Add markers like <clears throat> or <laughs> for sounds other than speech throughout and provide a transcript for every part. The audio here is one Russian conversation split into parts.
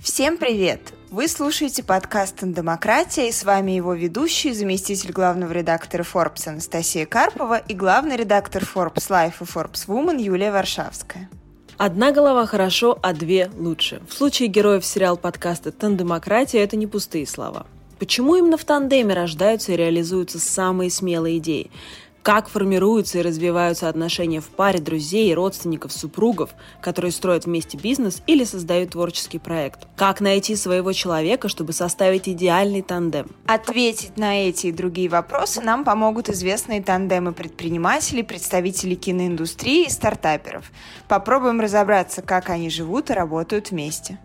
Всем привет! Вы слушаете подкаст «Демократия» и с вами его ведущий, заместитель главного редактора Forbes Анастасия Карпова и главный редактор Forbes Life и Forbes Woman Юлия Варшавская. Одна голова хорошо, а две лучше. В случае героев сериал подкаста «Тандемократия» это не пустые слова. Почему именно в тандеме рождаются и реализуются самые смелые идеи? Как формируются и развиваются отношения в паре друзей, родственников, супругов, которые строят вместе бизнес или создают творческий проект. Как найти своего человека, чтобы составить идеальный тандем. Ответить на эти и другие вопросы нам помогут известные тандемы предпринимателей, представителей киноиндустрии и стартаперов. Попробуем разобраться, как они живут и работают вместе.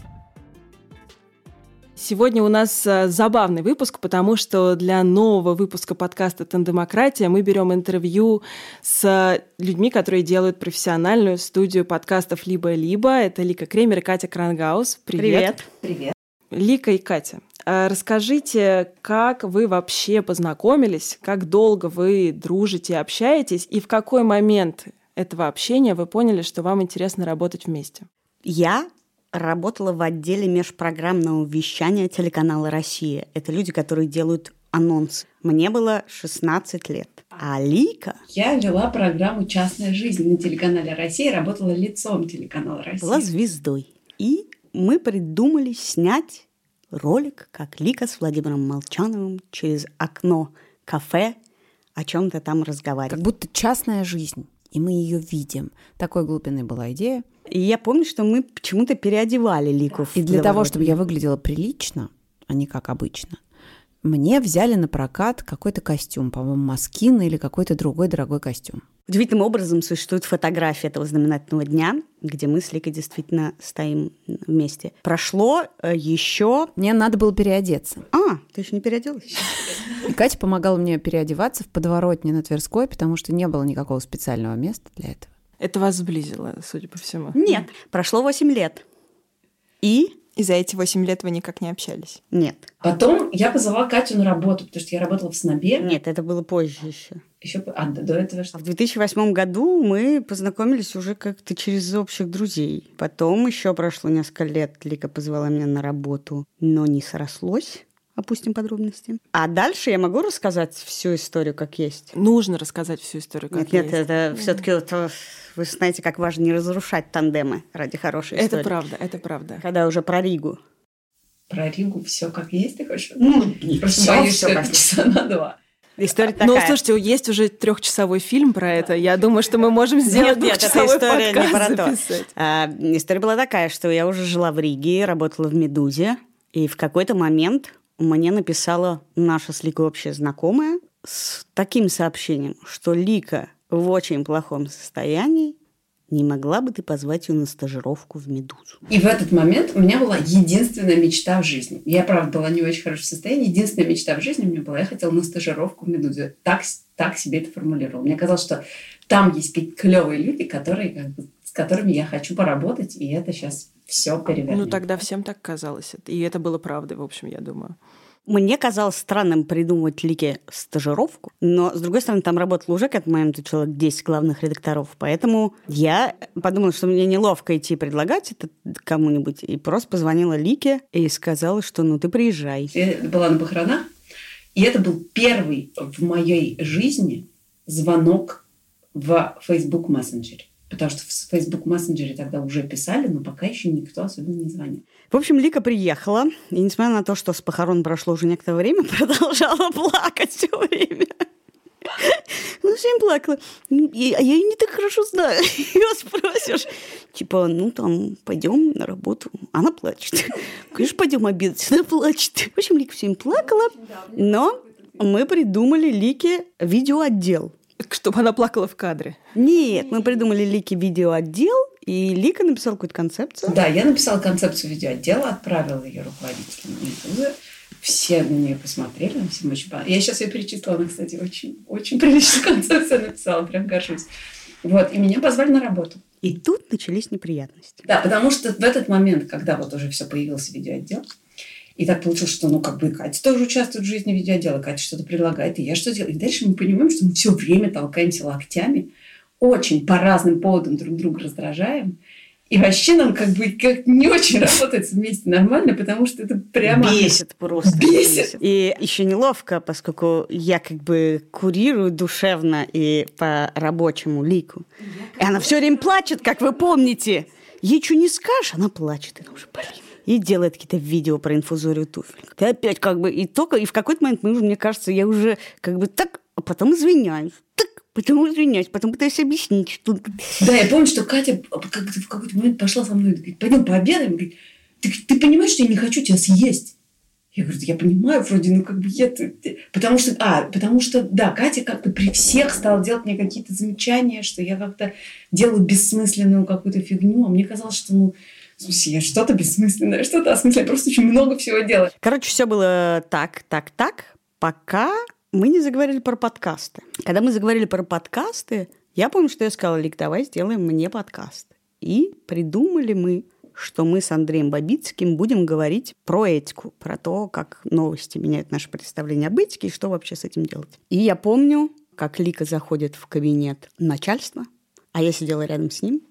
Сегодня у нас э, забавный выпуск, потому что для нового выпуска подкаста «Тандемократия» мы берем интервью с людьми, которые делают профессиональную студию подкастов «Либо-либо». Это Лика Кремер и Катя Крангаус. Привет. Привет. Привет. Лика и Катя, э, расскажите, как вы вообще познакомились, как долго вы дружите, общаетесь, и в какой момент этого общения вы поняли, что вам интересно работать вместе? Я работала в отделе межпрограммного вещания телеканала «Россия». Это люди, которые делают анонс. Мне было 16 лет. А Лика... Я вела программу «Частная жизнь» на телеканале «Россия», работала лицом телеканала «Россия». Была звездой. И мы придумали снять ролик, как Лика с Владимиром Молчановым через окно кафе о чем-то там разговаривает. Как будто частная жизнь, и мы ее видим. Такой глубины была идея. И я помню, что мы почему-то переодевали Лику. И для того, чтобы я выглядела прилично, а не как обычно, мне взяли на прокат какой-то костюм, по-моему, Маскин или какой-то другой дорогой костюм. Удивительным образом существует фотография этого знаменательного дня, где мы с Ликой действительно стоим вместе. Прошло э, еще... Мне надо было переодеться. А, ты еще не переоделась? И Катя помогала мне переодеваться в подворотне на Тверской, потому что не было никакого специального места для этого. Это вас сблизило, судя по всему. Нет, прошло 8 лет. И и за эти 8 лет вы никак не общались? Нет. Потом я позвала Катю на работу, потому что я работала в СНОБе. Нет, это было позже еще. Еще а, до этого что? В 2008 году мы познакомились уже как-то через общих друзей. Потом еще прошло несколько лет. Лика позвала меня на работу, но не срослось опустим подробности. А дальше я могу рассказать всю историю, как есть? Нужно рассказать всю историю, как нет, есть. Нет, это все-таки вот, вы знаете, как важно не разрушать тандемы ради хорошей это истории. Это правда, это правда. Когда уже про Ригу. Про Ригу все как есть, ты хочешь? Ну, просто все, боюсь, все как часа на два. История такая. Ну, слушайте, есть уже трехчасовой фильм про это. Я думаю, что мы можем сделать нет, нет, эта история не про то. А, история была такая, что я уже жила в Риге, работала в «Медузе», и в какой-то момент мне написала наша с Ликой общая знакомая с таким сообщением, что Лика в очень плохом состоянии, не могла бы ты позвать ее на стажировку в «Медузу»? И в этот момент у меня была единственная мечта в жизни. Я, правда, была не в очень хорошем состоянии. Единственная мечта в жизни у меня была, я хотела на стажировку в «Медузе». Так, так себе это формулировала. Мне казалось, что там есть какие-то клевые люди, которые, как бы, которыми я хочу поработать, и это сейчас все перевернет. Ну, тогда всем так казалось. И это было правдой, в общем, я думаю. Мне казалось странным придумывать Лике стажировку, но, с другой стороны, там работало уже к этому моменту человек 10 главных редакторов, поэтому я подумала, что мне неловко идти предлагать это кому-нибудь, и просто позвонила Лике и сказала, что ну ты приезжай. Я была на похоронах, и это был первый в моей жизни звонок в Facebook мессенджере потому что в Facebook мессенджере тогда уже писали, но пока еще никто особенно не звонил. В общем, Лика приехала, и несмотря на то, что с похорон прошло уже некоторое время, <laughs> продолжала плакать все время. Ну, все плакала. И, а я ее не так хорошо знаю. <laughs> Ее спросишь. Типа, ну, там, пойдем на работу. Она плачет. Конечно, пойдем обедать. Она плачет. В общем, Лика все плакала. Но мы придумали Лике видеоотдел <laughs> чтобы она плакала в кадре. Нет, мы придумали Лики видеоотдел, и Лика написала какую-то концепцию. Да, я написала концепцию видеоотдела, отправила ее руководителям Медузы. Все на нее посмотрели, нам всем очень понравилось. Я сейчас ее перечислила, она, кстати, очень, очень приличную <laughs> концепцию написала, прям горжусь. Вот, и меня позвали на работу. И тут начались неприятности. Да, потому что в этот момент, когда вот уже все появился видеоотдел, и так получилось, что, ну, как бы Катя тоже участвует в жизни видеодела, Катя что-то предлагает, и я что делаю. И дальше мы понимаем, что мы все время толкаемся локтями, очень по разным поводам друг друга раздражаем. И вообще нам как бы как не очень работать вместе нормально, потому что это прямо... Бесит просто. Бесит. И еще неловко, поскольку я как бы курирую душевно и по-рабочему лику. И она все время плачет, как вы помните. Ей что не скажешь, она плачет. И уже, блин. И делает какие-то видео про инфузорию туфель. Ты опять как бы... И только... И в какой-то момент, мы мне кажется, я уже как бы так... А потом извиняюсь. Так, потом извиняюсь. Потом пытаюсь объяснить, что... Да, я помню, что Катя как-то в какой-то момент пошла со мной, говорит, пойдем пообедаем. Говорит, ты, ты понимаешь, что я не хочу тебя съесть? Я говорю, я понимаю, вроде, ну как бы я... Потому что, а, потому что, да, Катя как-то при всех стала делать мне какие-то замечания, что я как-то делаю бессмысленную какую-то фигню, а мне казалось, что, ну, я что-то бессмысленное, что-то осмысленное, просто очень много всего делаю. Короче, все было так, так, так, пока мы не заговорили про подкасты. Когда мы заговорили про подкасты, я помню, что я сказала, Лик, давай сделаем мне подкаст. И придумали мы что мы с Андреем Бабицким будем говорить про этику, про то, как новости меняют наше представление об этике и что вообще с этим делать. И я помню, как Лика заходит в кабинет начальства, а я сидела рядом с ним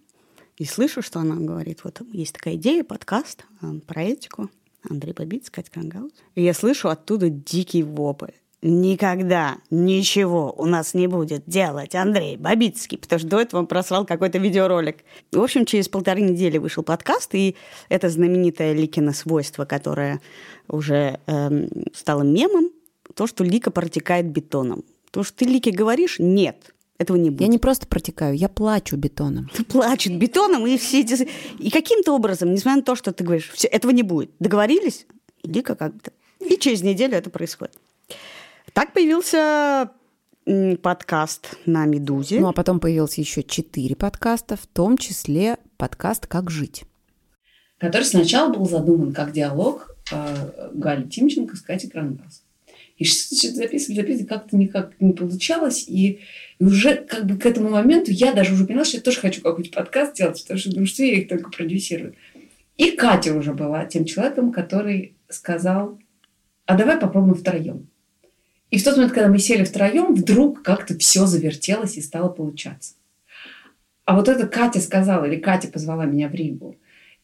и слышу, что она говорит, вот есть такая идея, подкаст э, про этику, Андрей Бабицкий, Катя Крангаус. И я слышу оттуда дикий вопль никогда ничего у нас не будет делать Андрей Бабицкий, потому что до этого он просрал какой-то видеоролик. В общем, через полторы недели вышел подкаст, и это знаменитое Ликино свойство, которое уже эм, стало мемом, то, что Лика протекает бетоном. То, что ты Лике говоришь, нет, этого не будет. Я не просто протекаю, я плачу бетоном. <laughs> Плачут бетоном, и все эти... И каким-то образом, несмотря на то, что ты говоришь, все, этого не будет. Договорились? Лика как-то. И через неделю это происходит. Так появился подкаст на «Медузе». Ну, а потом появился еще четыре подкаста, в том числе подкаст «Как жить». Который сначала был задуман как диалог э, Гали Тимченко с Катей Крангаус. И что-то записывали, записывали, как-то никак не получалось. И, и уже как бы к этому моменту я даже уже поняла, что я тоже хочу какой-то подкаст делать, потому что думаю, что я их только продюсирую. И Катя уже была тем человеком, который сказал, а давай попробуем втроем. И в тот момент, когда мы сели втроем, вдруг как-то все завертелось и стало получаться. А вот это Катя сказала, или Катя позвала меня в Ригу.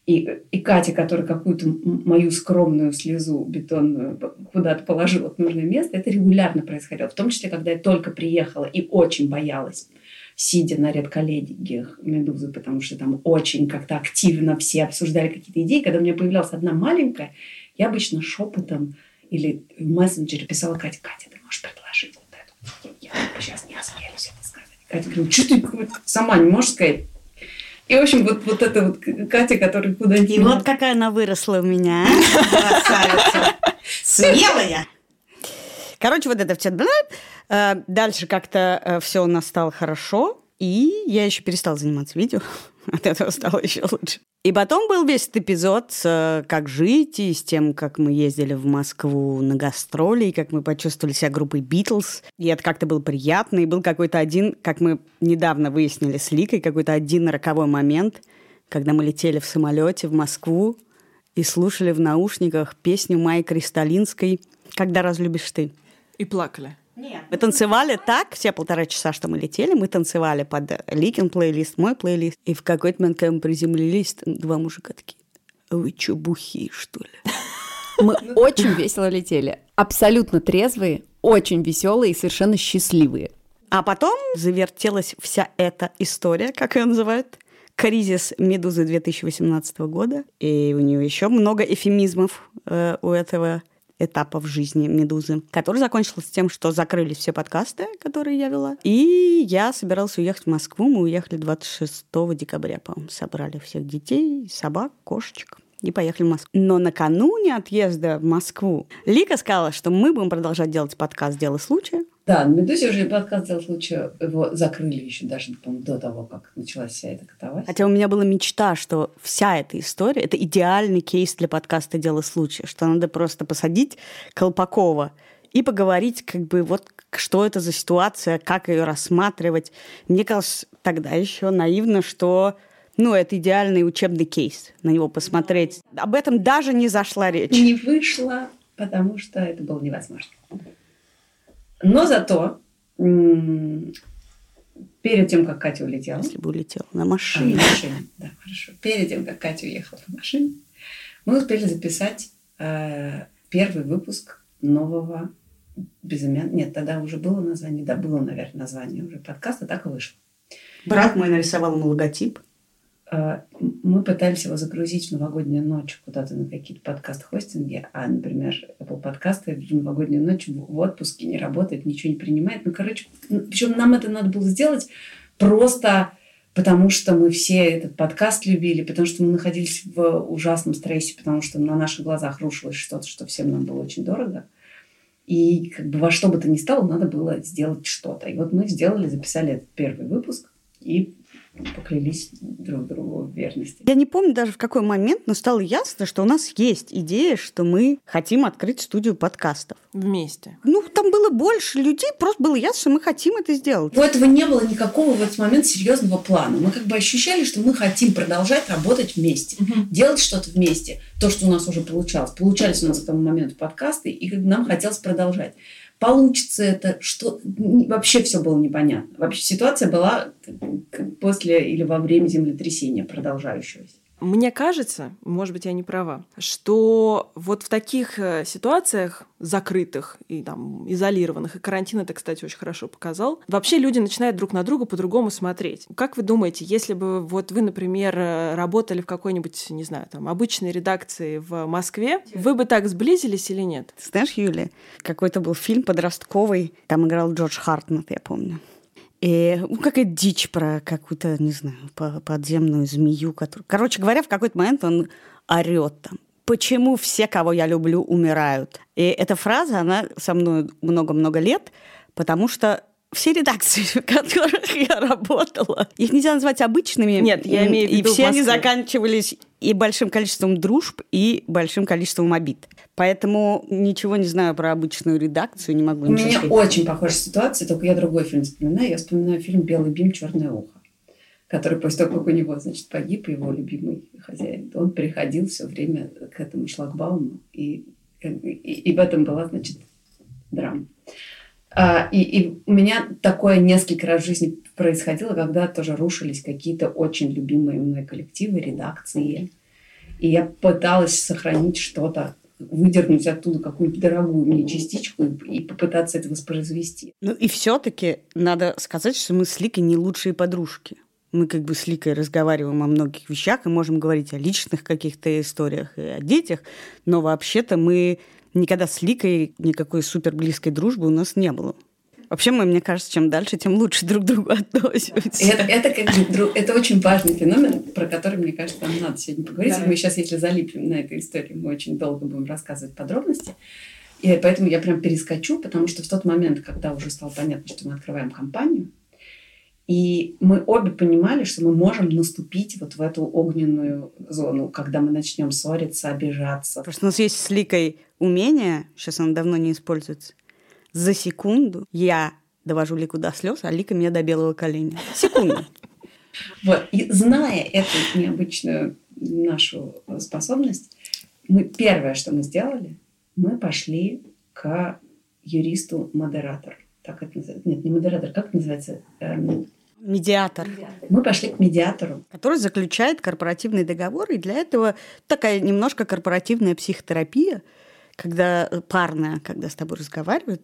И, и Катя, которая какую-то мою скромную слезу бетонную куда-то положила в нужное место, это регулярно происходило. В том числе, когда я только приехала и очень боялась, сидя на редколлегиях «Медузы», потому что там очень как-то активно все обсуждали какие-то идеи. Когда у меня появлялась одна маленькая, я обычно шепотом или в мессенджере писала Катя, Катя, ты можешь предложить вот эту? Я сейчас не осмелюсь это сказать. Катя говорит, что ты сама не можешь сказать? И, в общем, вот, вот эта вот Катя, которая куда-нибудь... И вот какая она выросла у меня, красавица. Смелая. Короче, вот это все. Э, дальше как-то э, все у нас стало хорошо. И я еще перестала заниматься видео. <laughs> От этого стало еще лучше. И потом был весь этот эпизод э, «Как жить» и с тем, как мы ездили в Москву на гастроли, и как мы почувствовали себя группой «Битлз». И это как-то было приятно. И был какой-то один, как мы недавно выяснили с Ликой, какой-то один роковой момент, когда мы летели в самолете в Москву и слушали в наушниках песню Майи Кристалинской «Когда разлюбишь ты». И плакали. Нет. Мы танцевали так, все полтора часа, что мы летели, мы танцевали под Ликин плейлист, мой плейлист. И в какой-то момент, когда мы приземлились, два мужика такие, а вы что, бухи, что ли? <laughs> Мы очень весело летели. Абсолютно трезвые, очень веселые и совершенно счастливые. А потом завертелась вся эта история, как ее называют, кризис «Медузы» 2018 года. И у нее еще много эфемизмов э, у этого этапа в жизни «Медузы», который закончился тем, что закрылись все подкасты, которые я вела. И я собиралась уехать в Москву. Мы уехали 26 декабря, по-моему. Собрали всех детей, собак, кошечек и поехали в Москву. Но накануне отъезда в Москву Лика сказала, что мы будем продолжать делать подкаст «Дело случая», да, на «Медузе» уже подкаст «Дело случая» его закрыли еще даже, до того, как началась вся эта катавасия. Хотя у меня была мечта, что вся эта история – это идеальный кейс для подкаста «Дело случая», что надо просто посадить Колпакова и поговорить, как бы, вот что это за ситуация, как ее рассматривать. Мне казалось тогда еще наивно, что ну, это идеальный учебный кейс, на него посмотреть. Об этом даже не зашла речь. Не вышло, потому что это было невозможно. Но зато перед тем, как Катя улетела. Если бы улетела на А, на машине. машине. Да, хорошо. Перед тем, как Катя уехала на машине, мы успели записать э, первый выпуск нового безымян... Нет, тогда уже было название. Да, было, наверное, название уже подкаста, так и вышло. Брат мой нарисовал ему логотип. Э, Мы пытались его загрузить в новогоднюю ночь куда-то на какие-то подкаст-хостинги, а, например, Apple подкасты в новогоднюю ночь в отпуске не работает, ничего не принимает. Ну, короче, причем нам это надо было сделать просто потому, что мы все этот подкаст любили, потому что мы находились в ужасном стрессе, потому что на наших глазах рушилось что-то, что всем нам было очень дорого. И как бы во что бы то ни стало, надо было сделать что-то. И вот мы сделали, записали этот первый выпуск и поклялись друг другу в верности. Я не помню даже в какой момент, но стало ясно, что у нас есть идея, что мы хотим открыть студию подкастов. Вместе. Ну, там было больше людей, просто было ясно, что мы хотим это сделать. У этого не было никакого в этот момент серьезного плана. Мы как бы ощущали, что мы хотим продолжать работать вместе, делать что-то вместе. То, что у нас уже получалось. Получались у нас к тому моменту подкасты, и нам хотелось продолжать. Получится это, что вообще все было непонятно. Вообще ситуация была после или во время землетрясения продолжающегося. Мне кажется, может быть, я не права, что вот в таких э, ситуациях закрытых и там изолированных, и карантин это, кстати, очень хорошо показал, вообще люди начинают друг на друга по-другому смотреть. Как вы думаете, если бы вот вы, например, э, работали в какой-нибудь, не знаю, там, обычной редакции в Москве, вы бы так сблизились или нет? Знаешь, Юлия, какой-то был фильм подростковый, там играл Джордж Хартнет, я помню. И ну, какая-то дичь про какую-то, не знаю, по- подземную змею. Которую... Короче говоря, в какой-то момент он орет там. Почему все, кого я люблю, умирают? И эта фраза, она со мной много-много лет, потому что все редакции, в которых я работала, их нельзя назвать обычными. Нет, я имею в И виду все в они заканчивались и большим количеством дружб, и большим количеством обид. Поэтому ничего не знаю про обычную редакцию, не могу У меня сказать. очень похожая ситуация, только я другой фильм вспоминаю. Я вспоминаю фильм «Белый бим, черное ухо», который после того, как у него, значит, погиб его любимый хозяин, он переходил все время к этому шлагбауму, и, бы, и, и в этом была, значит, драма. А, и, и у меня такое несколько раз в жизни происходило, когда тоже рушились какие-то очень любимые мной коллективы, редакции. И я пыталась сохранить что-то, выдернуть оттуда какую-то дорогую мне частичку и, и попытаться это воспроизвести. Ну и все-таки надо сказать, что мы с Ликой не лучшие подружки. Мы как бы с Ликой разговариваем о многих вещах и можем говорить о личных каких-то историях и о детях, но вообще-то мы никогда с Ликой никакой супер близкой дружбы у нас не было. Вообще мы, мне кажется, чем дальше, тем лучше друг к другу <laughs> относимся. Это, это, как это очень важный феномен, про который, мне кажется, нам надо сегодня поговорить. Да. Мы сейчас, если залипнем на эту историю, мы очень долго будем рассказывать подробности. И поэтому я прям перескочу, потому что в тот момент, когда уже стало понятно, что мы открываем компанию, и мы обе понимали, что мы можем наступить вот в эту огненную зону, когда мы начнем ссориться, обижаться. Потому что у нас есть с Ликой умение, сейчас оно давно не используется, за секунду я довожу Лику до слез, а Лика меня до белого коленя. Секунду. <laughs> Вот. И зная эту необычную нашу способность, мы первое, что мы сделали, мы пошли к юристу-модератору. Так это называется. Нет, не модератор, как это называется? Эм, Медиатор. Мы пошли к медиатору. который заключает корпоративный договор, и для этого такая немножко корпоративная психотерапия, когда э, парная, когда с тобой разговаривают,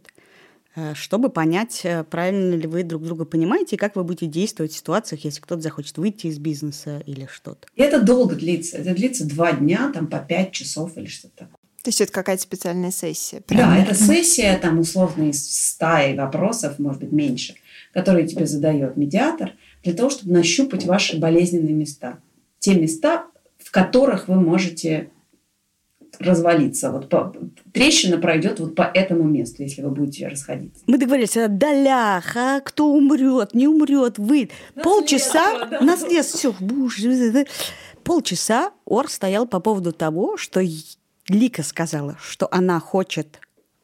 э, чтобы понять, э, правильно ли вы друг друга понимаете и как вы будете действовать в ситуациях, если кто-то захочет выйти из бизнеса или что-то. И это долго длится. Это длится два дня, там по пять часов или что-то такое. То есть это какая-то специальная сессия. Да, правильно? это сессия, там условно из стаи вопросов, может быть, меньше, которые тебе задает медиатор, для того, чтобы нащупать ваши болезненные места. Те места, в которых вы можете развалиться. Вот по, трещина пройдет вот по этому месту, если вы будете расходиться. Мы договорились, долях, а кто умрет, не умрет, вы. Полчаса, наследство, все, полчаса Ор стоял по поводу того, что Лика сказала, что она хочет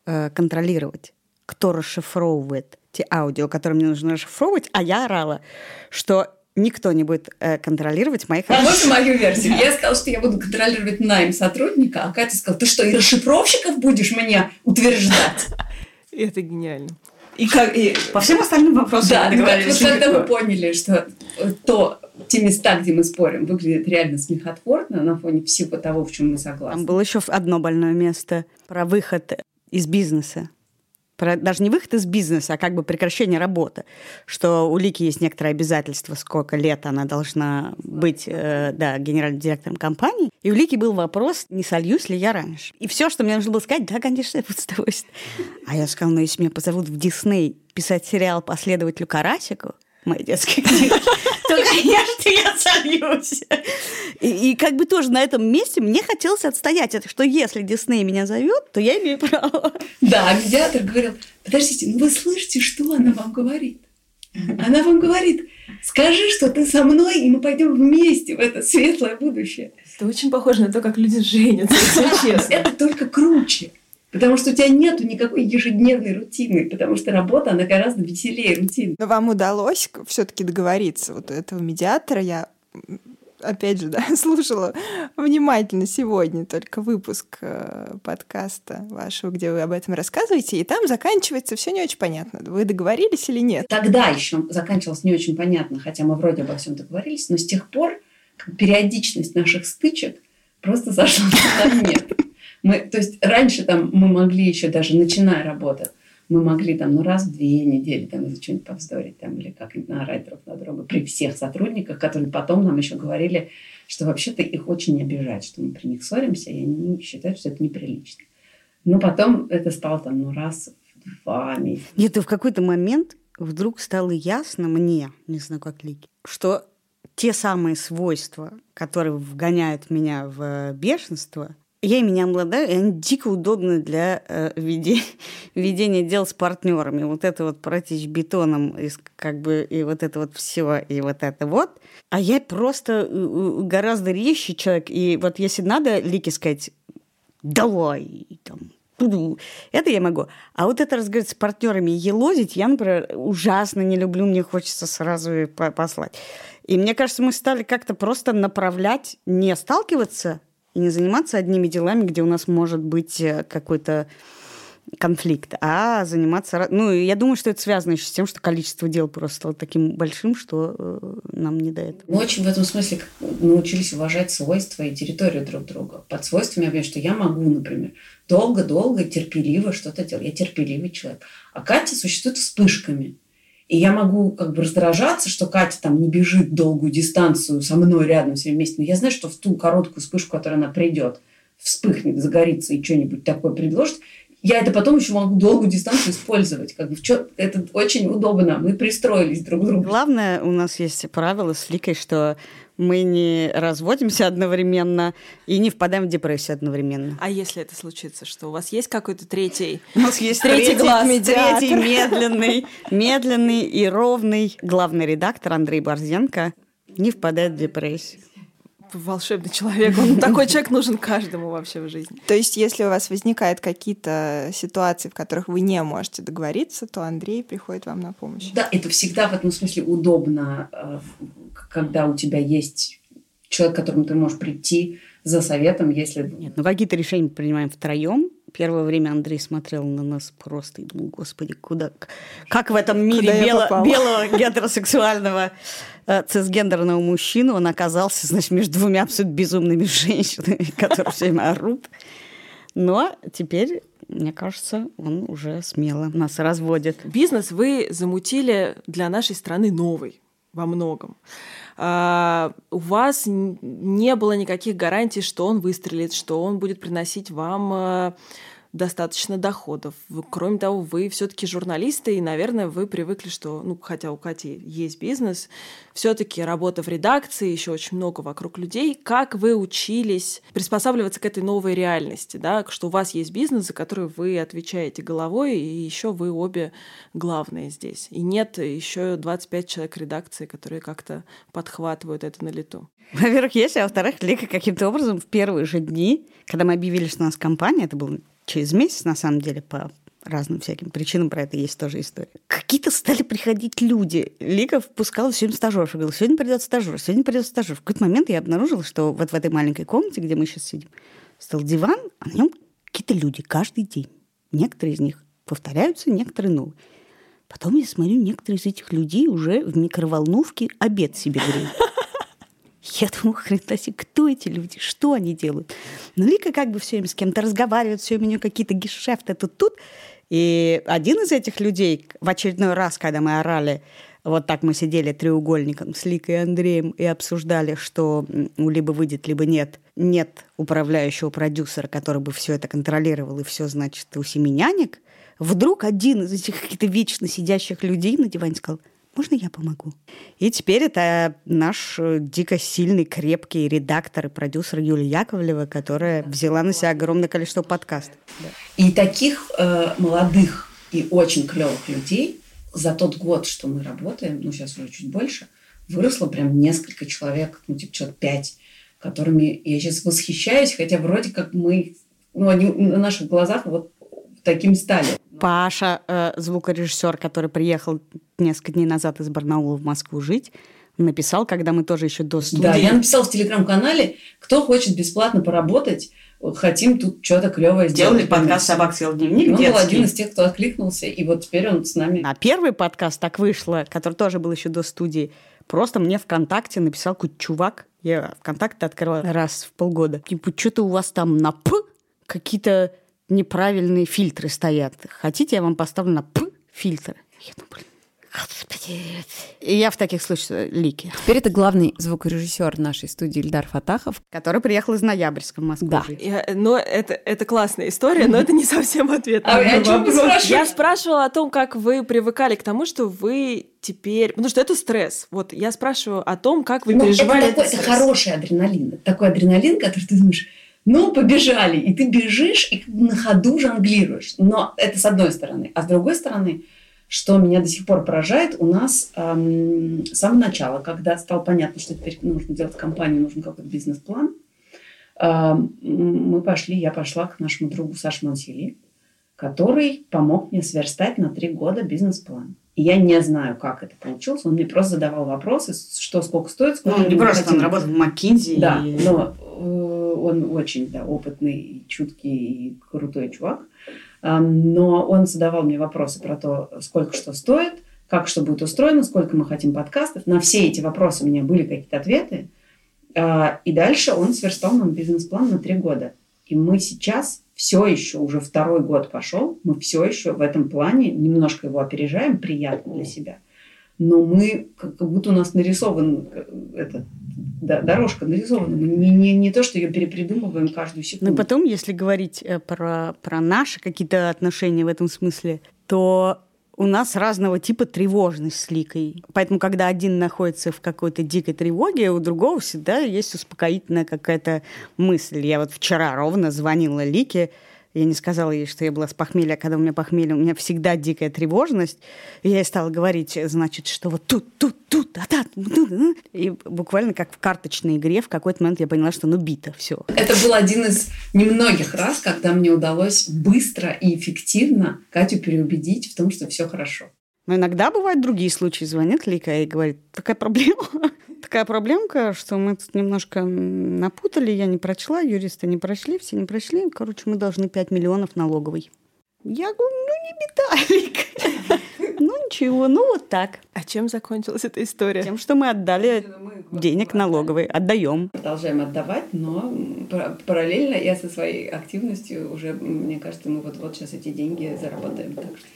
э, контролировать, кто расшифровывает те аудио, которые мне нужно расшифровывать, а я орала, что никто не будет э, контролировать моих А можно мою версию? Я сказала, что я буду контролировать найм сотрудника, а Катя сказала, ты что, и расшифровщиков будешь мне утверждать? <laughs> Это гениально. И как... И... По всем остальным вопросам Да, ну, как, договорились. вот когда мы поняли, что э, то, те места, где мы спорим, выглядят реально смехотворно на фоне всего того, в чем мы согласны. Там было еще одно больное место про выход из бизнеса. Про, даже не выход из бизнеса, а как бы прекращение работы. Что у Лики есть некоторые обязательства, сколько лет она должна быть э, да, генеральным директором компании. И у Лики был вопрос, не сольюсь ли я раньше. И все, что мне нужно было сказать, да, конечно, я буду с удовольствием. А я сказала, ну, если меня позовут в Дисней писать сериал «Последователю Карасику», моя детская книга, <laughs> то, конечно, я <laughs> сольюсь. И, и как бы тоже на этом месте мне хотелось отстоять это, что если Дисней меня зовет, то я имею право. Да, а медиатор говорил, подождите, ну вы слышите, что она вам говорит? Она вам говорит, скажи, что ты со мной, и мы пойдем вместе в это светлое будущее. Это очень похоже на то, как люди женятся, если <laughs> честно. Это только круче. Потому что у тебя нету никакой ежедневной рутины, потому что работа, она гораздо веселее рутины. Но вам удалось все-таки договориться вот этого медиатора. Я, опять же, <laughs> да, слушала внимательно сегодня только выпуск э, подкаста вашего, где вы об этом рассказываете, и там заканчивается все не очень понятно. Вы договорились или нет? Тогда еще заканчивалось не очень понятно, хотя мы вроде обо всем договорились, но с тех пор периодичность наших стычек просто <laughs> сошла на нет. Мы, то есть раньше там мы могли еще даже начиная работать, мы могли там ну раз в две недели там из-за что-нибудь повздорить там или как-нибудь наорать друг на друга при всех сотрудниках, которые потом нам еще говорили, что вообще-то их очень не обижает, что мы при них ссоримся, и они считают, что это неприлично. Но потом это стало там ну раз в два месяца. И в какой-то момент вдруг стало ясно мне, не знаю, как Лики, что те самые свойства, которые вгоняют меня в бешенство, я ими не обладаю, и они дико удобны для э, веде- <laughs> ведения дел с партнерами. Вот это вот протечь бетоном, и, с- как бы, и вот это вот все, и вот это вот. А я просто э, гораздо резче человек. И вот если надо Лике сказать, давай, там. Это я могу. А вот это разговаривать с партнерами и елозить, я, например, ужасно не люблю, мне хочется сразу и по- послать. И мне кажется, мы стали как-то просто направлять, не сталкиваться и не заниматься одними делами, где у нас может быть э, какой-то конфликт, а заниматься... Ну, я думаю, что это связано еще с тем, что количество дел просто стало таким большим, что э, нам не до этого. Мы очень в этом смысле научились уважать свойства и территорию друг друга. Под свойствами я понимаю, что я могу, например, долго-долго, терпеливо что-то делать. Я терпеливый человек. А Катя существует вспышками. И я могу как бы раздражаться, что Катя там не бежит долгую дистанцию со мной рядом все вместе. Но я знаю, что в ту короткую вспышку, которая она придет, вспыхнет, загорится и что-нибудь такое предложит, я это потом еще могу долгую дистанцию использовать. Как бы это очень удобно. Мы пристроились друг к другу. Главное, у нас есть правило с Ликой, что мы не разводимся одновременно и не впадаем в депрессию одновременно. А если это случится, что у вас есть какой-то третий... У нас есть Третий глаз, третий медленный, медленный и ровный главный редактор Андрей Борзенко не впадает в депрессию. Волшебный человек. Он <laughs> такой человек нужен каждому вообще в жизни. То есть, если у вас возникают какие-то ситуации, в которых вы не можете договориться, то Андрей приходит вам на помощь. Да, это всегда в этом смысле удобно, э, когда у тебя есть человек, к которому ты можешь прийти за советом, если... Нет, ну какие-то решения мы принимаем втроем. Первое время Андрей смотрел на нас просто и думал, господи, куда, как в этом мире бело- попал?» белого гетеросексуального цисгендерного мужчину он оказался, значит, между двумя абсолютно безумными женщинами, <laughs> которые все время орут. Но теперь, мне кажется, он уже смело нас разводит. Бизнес вы замутили для нашей страны новый во многом. А, у вас не было никаких гарантий, что он выстрелит, что он будет приносить вам а, достаточно доходов. Кроме того, вы все-таки журналисты, и, наверное, вы привыкли, что, ну, хотя у Кати есть бизнес, все-таки работа в редакции, еще очень много вокруг людей. Как вы учились приспосабливаться к этой новой реальности, да, что у вас есть бизнес, за который вы отвечаете головой, и еще вы обе главные здесь. И нет еще 25 человек редакции, которые как-то подхватывают это на лету. Во-первых, есть, а во-вторых, Лика каким-то образом в первые же дни, когда мы объявили, что у нас компания, это было через месяц, на самом деле, по разным всяким причинам, про это есть тоже история. Какие-то стали приходить люди. Лика впускала сегодня стажеров. Говорила, сегодня придет стажер, сегодня придет стажер. В какой-то момент я обнаружила, что вот в этой маленькой комнате, где мы сейчас сидим, стал диван, а на нем какие-то люди каждый день. Некоторые из них повторяются, некоторые новые. Потом я смотрю, некоторые из этих людей уже в микроволновке обед себе греют. Я думаю, хрена себе, кто эти люди, что они делают? Ну, Лика как бы все время с кем-то разговаривает, все у нее какие-то гешефты тут-тут. И один из этих людей в очередной раз, когда мы орали, вот так мы сидели треугольником с Ликой и Андреем и обсуждали, что либо выйдет, либо нет. Нет управляющего продюсера, который бы все это контролировал, и все, значит, у семи нянек. Вдруг один из этих каких-то вечно сидящих людей на диване сказал, можно я помогу? И теперь это наш э, дико сильный, крепкий редактор и продюсер Юлия Яковлева, которая взяла на себя огромное количество подкастов. И таких э, молодых и очень клевых людей за тот год, что мы работаем, ну сейчас уже чуть больше, выросло прям несколько человек, ну типа человек пять, которыми я сейчас восхищаюсь, хотя вроде как мы, ну они на наших глазах вот таким стали. Паша, э, звукорежиссер, который приехал несколько дней назад из Барнаула в Москву жить, написал, когда мы тоже еще до студии. Да, я написала в телеграм-канале, кто хочет бесплатно поработать, хотим тут что-то клевое сделать. Делали подкаст «Собак съел дневник» Он был детский. один из тех, кто откликнулся, и вот теперь он с нами. А первый подкаст так вышло, который тоже был еще до студии. Просто мне ВКонтакте написал какой-то чувак. Я ВКонтакте открываю раз в полгода. Типа, что-то у вас там на «п» какие-то неправильные фильтры стоят. Хотите, я вам поставлю на «п» фильтр? Я думаю, блин, господи. И я в таких случаях Лики, Теперь это главный звукорежиссер нашей студии Ильдар Фатахов. который приехал из Ноябрьска в Москву Да. Я- но это, это классная история, но это не совсем ответ на А вопрос. Я спрашивала о том, как вы привыкали к тому, что вы теперь... Потому что это стресс. Вот я спрашиваю о том, как вы Ну, переживали это, такой, это стресс. хороший адреналин. Это такой адреналин, который ты думаешь, ну, побежали. И ты бежишь и на ходу жонглируешь. Но это с одной стороны. А с другой стороны, что меня до сих пор поражает, у нас эм, с самого начала, когда стало понятно, что теперь нужно делать компанию, нужен какой-то бизнес-план, эм, мы пошли, я пошла к нашему другу Саше Мансили, который помог мне сверстать на три года бизнес-план. И я не знаю, как это получилось. Он мне просто задавал вопросы, что сколько стоит, сколько Ну, не просто он работал в Маккинзи. Да, и- но он очень да, опытный, чуткий и крутой чувак. Но он задавал мне вопросы про то, сколько что стоит, как что будет устроено, сколько мы хотим подкастов. На все эти вопросы у меня были какие-то ответы. А, И дальше он сверстал нам бизнес-план на три года. И мы сейчас все еще, уже второй год пошел, мы все еще в этом плане немножко его опережаем, приятно для себя. Но мы, как как будто у нас нарисован э, этот, да, дорожка нарисована. Не, не, не то, что ее перепридумываем каждую секунду. и потом, если говорить э, про, про наши какие-то отношения в этом смысле, то у нас разного типа тревожность с Ликой. Поэтому, когда один находится в какой-то дикой тревоге, у другого всегда есть успокоительная какая-то мысль. Я вот вчера ровно звонила Лике, я не сказала ей, что я была с похмелья, а когда у меня похмелье, у меня всегда дикая тревожность. И я ей стала говорить, значит, что вот тут, тут, тут, а так, тут, тут. И буквально как в карточной игре в какой-то момент я поняла, что ну бито, все. Это был один из немногих раз, когда мне удалось быстро и эффективно Катю переубедить в том, что все хорошо. Но иногда бывают другие случаи. Звонит Лика и говорит, такая проблема, такая проблемка, что мы тут немножко напутали, я не прочла, юристы не прочли, все не прочли. Короче, мы должны 5 миллионов налоговой. Я говорю, ну не беда, Лика. <laughs> Ну ничего, ну вот так. А чем закончилась эта история? Тем, что мы отдали денег налоговой, отдаем. Продолжаем отдавать, но пар- параллельно я со своей активностью уже, мне кажется, мы вот-вот сейчас эти деньги заработаем. Так что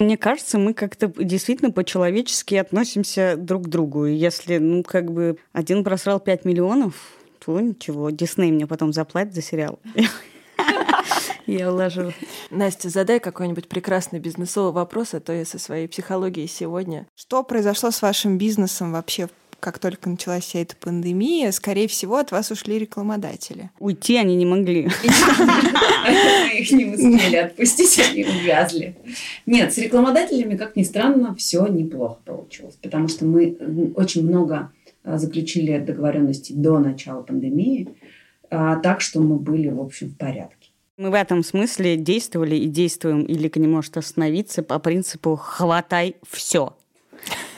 Мне кажется, мы как-то действительно по-человечески относимся друг к другу. И если, ну, как бы один просрал 5 миллионов, то ничего, Дисней мне потом заплатит за сериал. <laughs> Я уложу. Настя, задай какой-нибудь прекрасный бизнесовый вопрос, а то я со своей психологией сегодня. Что произошло с вашим бизнесом вообще, как только началась вся эта пандемия? Скорее всего, от вас ушли рекламодатели. Уйти они не могли. Мы <laughs> их не успели отпустить, они увязли. Нет, с рекламодателями, как ни странно, все неплохо получилось, потому что мы очень много а, заключили договоренностей до начала пандемии, а, так что мы были, в общем, в порядке. Мы в этом смысле действовали и действуем, и Лика не может остановиться по принципу «хватай все».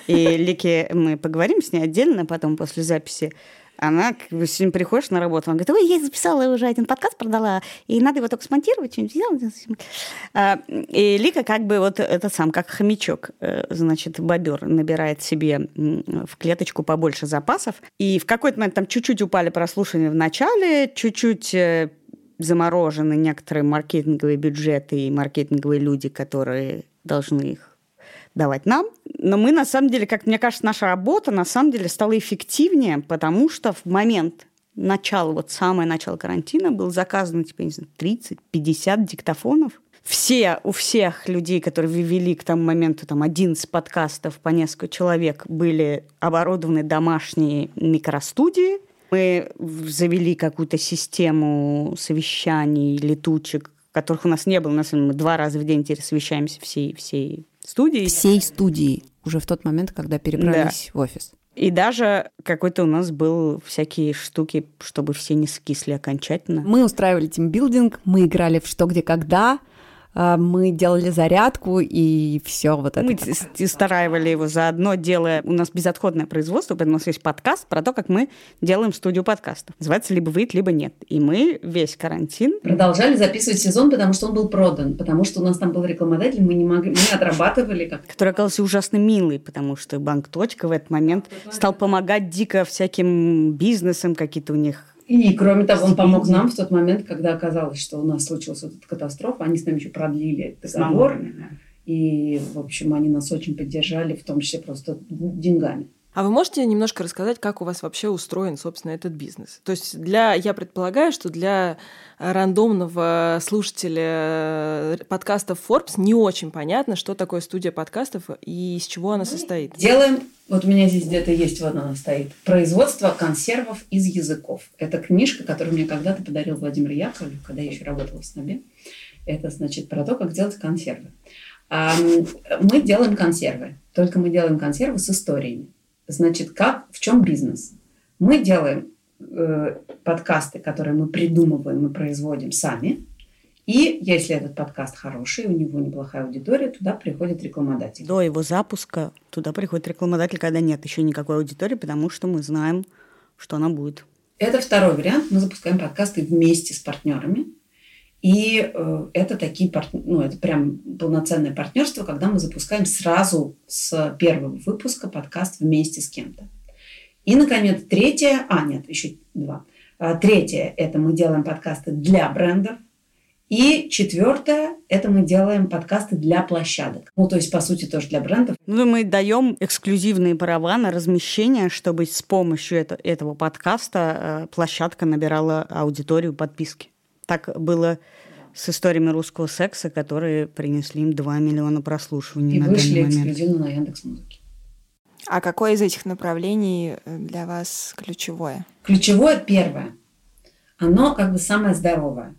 И Лике мы поговорим с ней отдельно потом после записи. Она, как бы, сегодня приходишь на работу, она говорит, ой, я записала уже один подкаст, продала, и надо его только смонтировать, что-нибудь сделать. А, И Лика как бы вот этот сам, как хомячок, э, значит, бобер набирает себе в клеточку побольше запасов, и в какой-то момент там чуть-чуть упали прослушивания в начале, чуть-чуть э, заморожены некоторые маркетинговые бюджеты и маркетинговые люди, которые должны их давать нам. Но мы, на самом деле, как мне кажется, наша работа на самом деле стала эффективнее, потому что в момент начала, вот самое начало карантина, было заказано, типа, не знаю, 30-50 диктофонов. Все, у всех людей, которые ввели к тому моменту там 11 подкастов по несколько человек, были оборудованы домашние микростудии. Мы завели какую-то систему совещаний, летучек, которых у нас не было. У нас мы два раза в день теперь совещаемся всей, всей студии. Всей студии уже в тот момент, когда перебрались в офис. И даже какой-то у нас был всякие штуки, чтобы все не скисли окончательно. Мы устраивали тимбилдинг, мы играли в что, где, когда, мы делали зарядку и все вот это. Мы такое. с- устраивали его заодно, делая... У нас безотходное производство, поэтому у нас есть подкаст про то, как мы делаем студию подкастов. Называется «Либо выйдет, либо нет». И мы весь карантин Продолжали записывать сезон, потому что он был продан, потому что у нас там был рекламодатель, мы не могли, мы отрабатывали как который оказался ужасно милый, потому что банк «Точка» в этот момент стал помогать дико всяким бизнесам, какие-то у них И, кроме того, он помог нам в тот момент, когда оказалось, что у нас случилась вот эта катастрофа. Они с нами еще продлили договор. И, в общем, они нас очень поддержали, в том числе просто деньгами. А вы можете немножко рассказать, как у вас вообще устроен, собственно, этот бизнес? То есть для, я предполагаю, что для э, рандомного слушателя э, подкастов Forbes не очень понятно, что такое студия подкастов и из чего она состоит. Делаем, вот у меня здесь где-то есть, вот она стоит, «Производство консервов из языков». Это книжка, которую мне когда-то подарил Владимир Яковлев, когда я еще работала в СНОБе. Это, значит, про то, как делать консервы. Мы делаем консервы, только мы делаем консервы с историями. Значит, как, в чем бизнес? Мы делаем э, подкасты, которые мы придумываем, мы производим сами. И если этот подкаст хороший, у него неплохая аудитория, туда приходит рекламодатель. До его запуска туда приходит рекламодатель, когда нет еще никакой аудитории, потому что мы знаем, что она будет. Это второй вариант. Мы запускаем подкасты вместе с партнерами. И э, это такие пар- ну, это прям полноценное партнерство, когда мы запускаем сразу с первого выпуска подкаст вместе с кем-то. И, наконец, третье, а, нет, еще два. А, Третье – это мы делаем подкасты для брендов. И четвертое – это мы делаем подкасты для площадок. Ну, то есть, по сути, тоже для брендов. Ну, мы даем эксклюзивные права на размещение, чтобы с помощью это- этого подкаста э, площадка набирала аудиторию подписки. Так было с историями русского секса, которые принесли им 2 миллиона прослушиваний И на вышли данный момент. эксклюзивно на Яндекс.Музыке. А какое из этих направлений э, для вас ключевое? Ключевое первое. Оно как бы самое здоровое.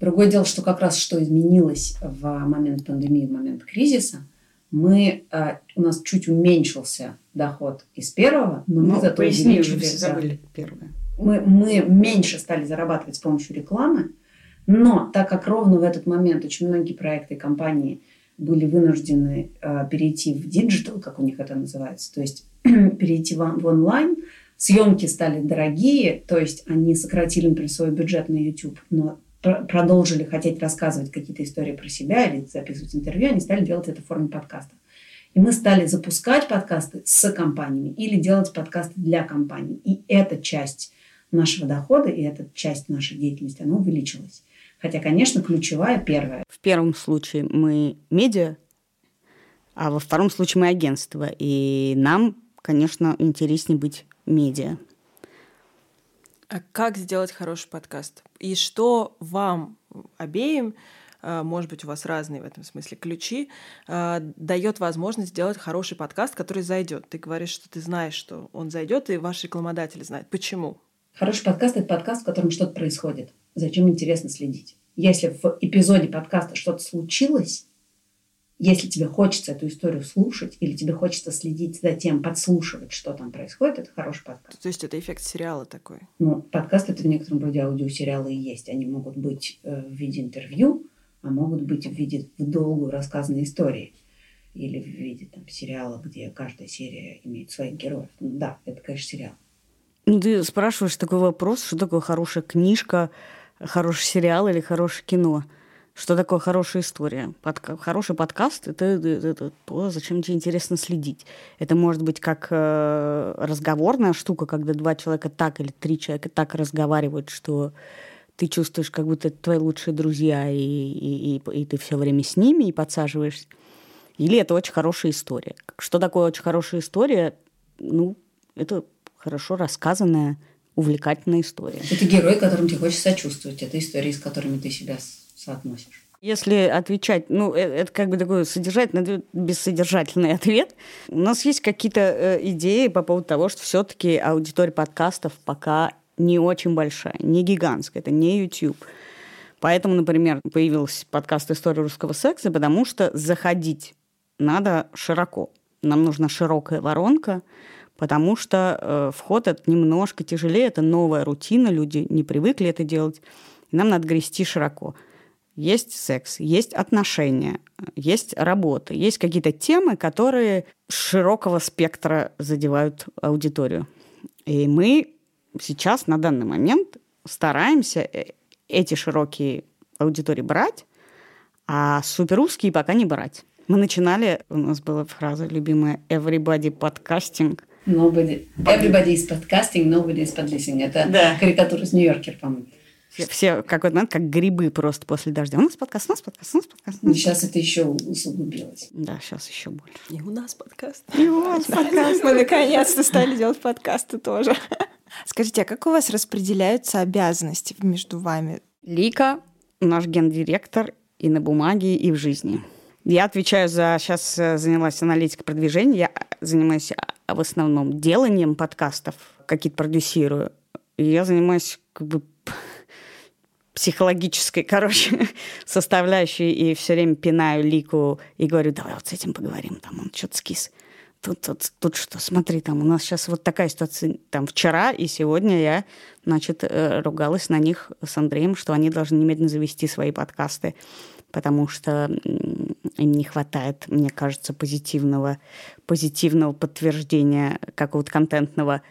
Другое дело, что как раз что изменилось в момент пандемии, в момент кризиса, мы, э, у нас чуть уменьшился доход из первого, но мы Ну, зато поясни, уже увеличили, все да. забыли первое. Мы, мы меньше стали зарабатывать с помощью рекламы, но так как ровно в этот момент очень многие проекты и компании были вынуждены э, перейти в digital, как у них это называется, то есть <clears throat> перейти в, в онлайн, съемки стали дорогие, то есть они сократили, например, свой бюджет на YouTube, но пр- продолжили хотеть рассказывать какие-то истории про себя или записывать интервью, они стали делать это в форме подкастов. И мы стали запускать подкасты с компаниями или делать подкасты для компаний. И эта часть нашего дохода и эта часть нашей деятельности, она увеличилась. Хотя, конечно, ключевая первая. В первом случае мы медиа, а во втором случае мы агентство. И нам, конечно, интереснее быть медиа. А как сделать хороший подкаст? И что вам обеим, э, может быть, у вас разные в этом смысле ключи, э, дает возможность сделать хороший подкаст, который зайдет? Ты говоришь, что ты знаешь, что он зайдет, и ваш рекламодатель знает. Почему? Хороший подкаст – это подкаст, в котором что-то происходит. Зачем интересно следить? Если в эпизоде подкаста что-то случилось, если тебе хочется эту историю слушать или тебе хочется следить за тем, подслушивать, что там происходит, это хороший подкаст. То есть это эффект сериала такой. Ну, подкаст это в некотором роде аудиосериалы и есть. Они могут быть э, в виде интервью, а могут быть в виде в долгую рассказанной истории. Или в виде там, сериала, где каждая серия имеет своих героев. Ну, да, это, конечно, сериал. Ну, ты спрашиваешь такой вопрос, что такое хорошая книжка, хороший сериал или хорошее кино. Что такое хорошая история? Подка- хороший подкаст это, это, это то, зачем тебе интересно следить. Это может быть как э, разговорная штука, когда два человека так или три человека так разговаривают, что ты чувствуешь, как будто это твои лучшие друзья, и, и, и, и ты все время с ними и подсаживаешься. Или это очень хорошая история. Что такое очень хорошая история? Ну, это хорошо рассказанная, увлекательная история. Это герой, которым тебе хочется сочувствовать. Это истории, с которыми ты себя соотносишь. Если отвечать, ну, э, это как бы такой содержательный, бессодержательный <laughs> ответ. У нас есть какие-то э, идеи по поводу того, что все-таки аудитория подкастов пока не очень большая, не гигантская, это не YouTube. Поэтому, например, появился подкаст «История русского секса», потому что заходить надо широко. Нам нужна широкая воронка, потому что э, вход это немножко тяжелее, это новая рутина, люди не привыкли это делать. И нам надо грести широко. Есть секс, есть отношения, есть работа, есть какие-то темы, которые широкого спектра задевают аудиторию. И мы сейчас на данный момент стараемся э, эти широкие аудитории брать, а суперрусские пока не брать. Мы начинали, у нас была фраза любимая «everybody podcasting», Nobody, everybody is podcasting, nobody is podcasting. Это Да. карикатура с Нью-Йоркер, по-моему. все, все в какой-то момент как грибы просто после дождя. У нас подкаст, у нас подкаст, у нас подкаст. у Но нас сейчас это еще усугубилось. Да, сейчас еще больше. И у нас подкаст. И у вас подкаст. Мы наконец-то стали делать подкасты тоже. Скажите, а как у вас распределяются обязанности между вами? Лика, наш гендиректор и на бумаге, и в жизни. Я отвечаю за... Сейчас э, занялась аналитикой продвижения. Я занимаюсь а, в основном деланием подкастов, какие-то продюсирую. И я занимаюсь как бы психологической, <laughs> короче, составляющей, и все время пинаю Лику и говорю, давай вот с этим поговорим, там он что-то скис. Тут, тут, тут что, смотри, там у нас сейчас вот такая ситуация, там вчера и сегодня я, значит, э, ругалась на них с Андреем, что они должны немедленно завести свои подкасты, потому что им не хватает, мне кажется, позитивного, позитивного подтверждения какого-то контентного.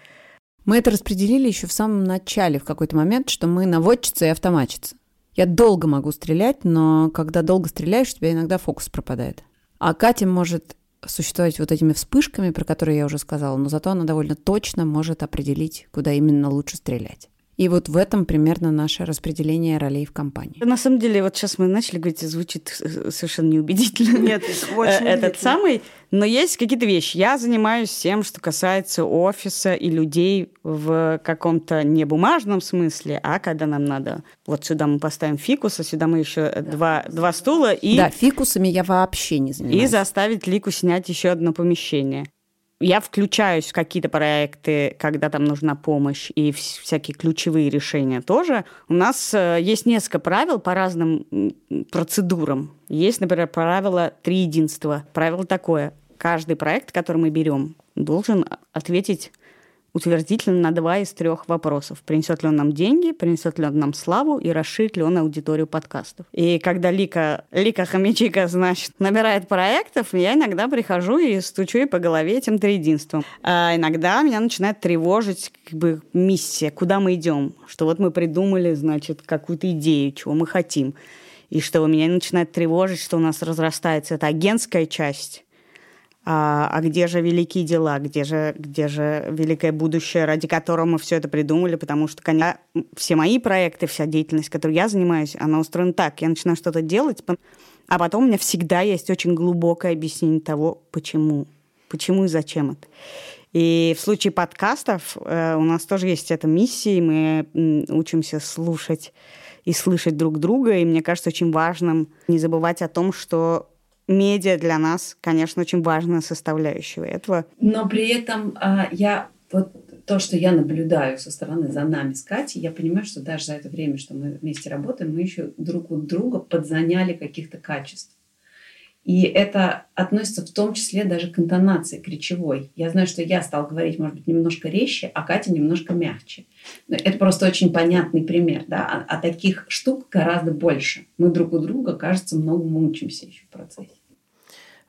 Мы это распределили еще в самом начале, в какой-то момент, что мы наводчица и автоматчица. Я долго могу стрелять, но когда долго стреляешь, у тебя иногда фокус пропадает. А Катя может существовать вот этими вспышками, про которые я уже сказала, но зато она довольно точно может определить, куда именно лучше стрелять. И вот в этом примерно наше распределение ролей в компании. На самом деле, вот сейчас мы начали говорить, и звучит э, совершенно неубедительно. Нет, очень Э, этот удивительно. самый. Но есть какие-то вещи. Я занимаюсь тем, что касается офиса и людей в каком-то не бумажном смысле, а когда нам надо... Вот сюда мы поставим фикус, а сюда мы еще два, два стула и, Да, фикусами я вообще не и занимаюсь. заставить Лику снять еще одно помещение. Я включаюсь в какие-то проекты, когда там нужна помощь, и вс- всякие ключевые решения тоже. У нас э, есть несколько правил по разным процедурам. Есть, например, правило три единства. Правило такое. Каждый проект, который мы берем, должен ответить утвердительно на два из трех вопросов. Принесет ли он нам деньги, принесет ли он нам славу и расширит ли он аудиторию подкастов. И когда Лика, Лика Хомячика, значит, набирает проектов, я иногда прихожу и стучу ей по голове этим триединством. А иногда меня начинает тревожить как бы миссия, куда мы идем. Что вот мы придумали, значит, какую-то идею, чего мы хотим. И что меня начинает тревожить, что у нас разрастается эта агентская часть, а, а где же великие дела, где же, где же великое будущее, ради которого мы все это придумали, потому что, конечно, все мои проекты, вся деятельность, которой я занимаюсь, она устроена так. Я начинаю что-то делать, а потом у меня всегда есть очень глубокое объяснение того, почему, почему и зачем это. И в случае подкастов э, у нас тоже есть эта миссия, мы учимся слушать и слышать друг друга, и мне кажется очень важным не забывать о том, что медиа для нас, конечно, очень важная составляющая этого. Но при этом а, я вот то, что я наблюдаю со стороны за нами с Катей, я понимаю, что даже за это время, что мы вместе работаем, мы еще друг у друга подзаняли каких-то качеств. И это относится в том числе даже к интонации, к речевой. Я знаю, что я стал говорить, может быть, немножко резче, а Катя немножко мягче. Но Это просто очень понятный пример. Да? А, а таких штук гораздо больше. Мы друг у друга, кажется, многому учимся еще в процессе.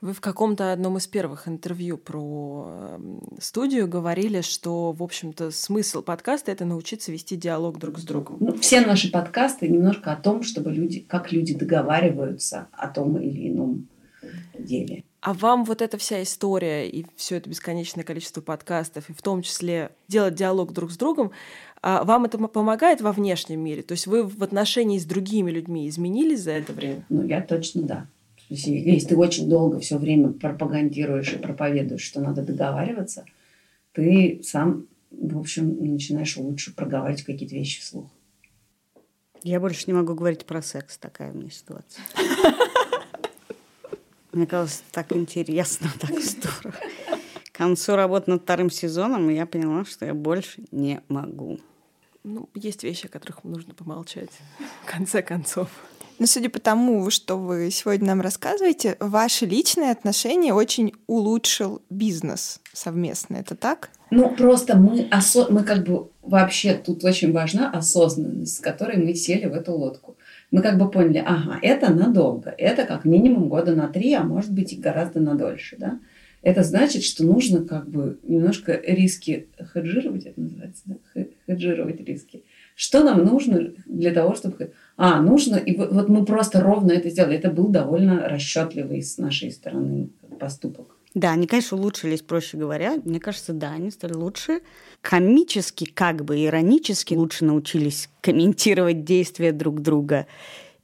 Вы в каком-то одном из первых интервью про эм, студию говорили, что, в общем-то, смысл подкаста — это научиться вести диалог друг с другом. Ну, все наши подкасты немножко о том, чтобы люди, как люди договариваются о том или ином деле. А вам вот эта вся история и все это бесконечное количество подкастов, и в том числе делать диалог друг с другом, а вам это помогает во внешнем мире? То есть вы в отношении с другими людьми изменились за это время? Ну, я точно да. Если, если ты очень долго все время пропагандируешь и проповедуешь, что надо договариваться, ты сам, в общем, начинаешь лучше проговаривать какие-то вещи вслух. Я больше не могу говорить про секс, такая у меня ситуация. Мне казалось, так интересно, <laughs> так здорово. К концу работы над вторым сезоном я поняла, что я больше не могу. Ну, есть вещи, о которых нужно помолчать, в конце концов. Но судя по тому, что вы сегодня нам рассказываете, ваши личные отношения очень улучшил бизнес совместно. Это так? Ну, просто мы, осо... мы как бы вообще тут очень важна осознанность, с которой мы сели в эту лодку. Мы как бы поняли, ага, это надолго, это как минимум года на три, а может быть и гораздо на дольше, да. Это значит, что нужно как бы немножко риски хеджировать, это называется, да? хеджировать риски. Что нам нужно для того, чтобы а, нужно, и вот мы просто ровно это сделали. Это был довольно расчетливый с нашей стороны поступок. Да, они, конечно, улучшились, проще говоря. Мне кажется, да, они стали лучше. Комически, как бы иронически лучше научились комментировать действия друг друга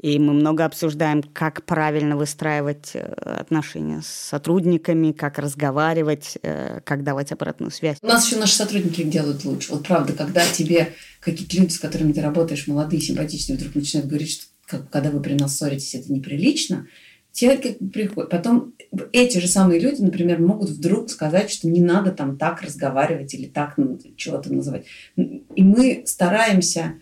и мы много обсуждаем, как правильно выстраивать э, отношения с сотрудниками, как разговаривать, э, как давать обратную связь. У нас еще наши сотрудники делают лучше. Вот правда, когда тебе какие-то люди, с которыми ты работаешь, молодые, симпатичные, вдруг начинают говорить, что как, когда вы при нас ссоритесь, это неприлично, те как приходят. Потом эти же самые люди, например, могут вдруг сказать, что не надо там так разговаривать или так ну, чего-то называть. И мы стараемся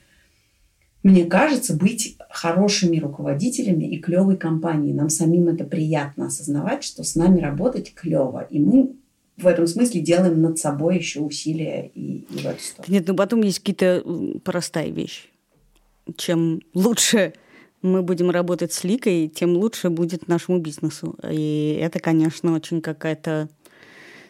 мне кажется, быть хорошими руководителями и клевой компанией. Нам самим это приятно осознавать, что с нами работать клево. И мы в этом смысле делаем над собой еще усилия и, и в эту сторону. Нет, ну потом есть какие-то простые вещи. Чем лучше мы будем работать с Ликой, тем лучше будет нашему бизнесу. И это, конечно, очень какая-то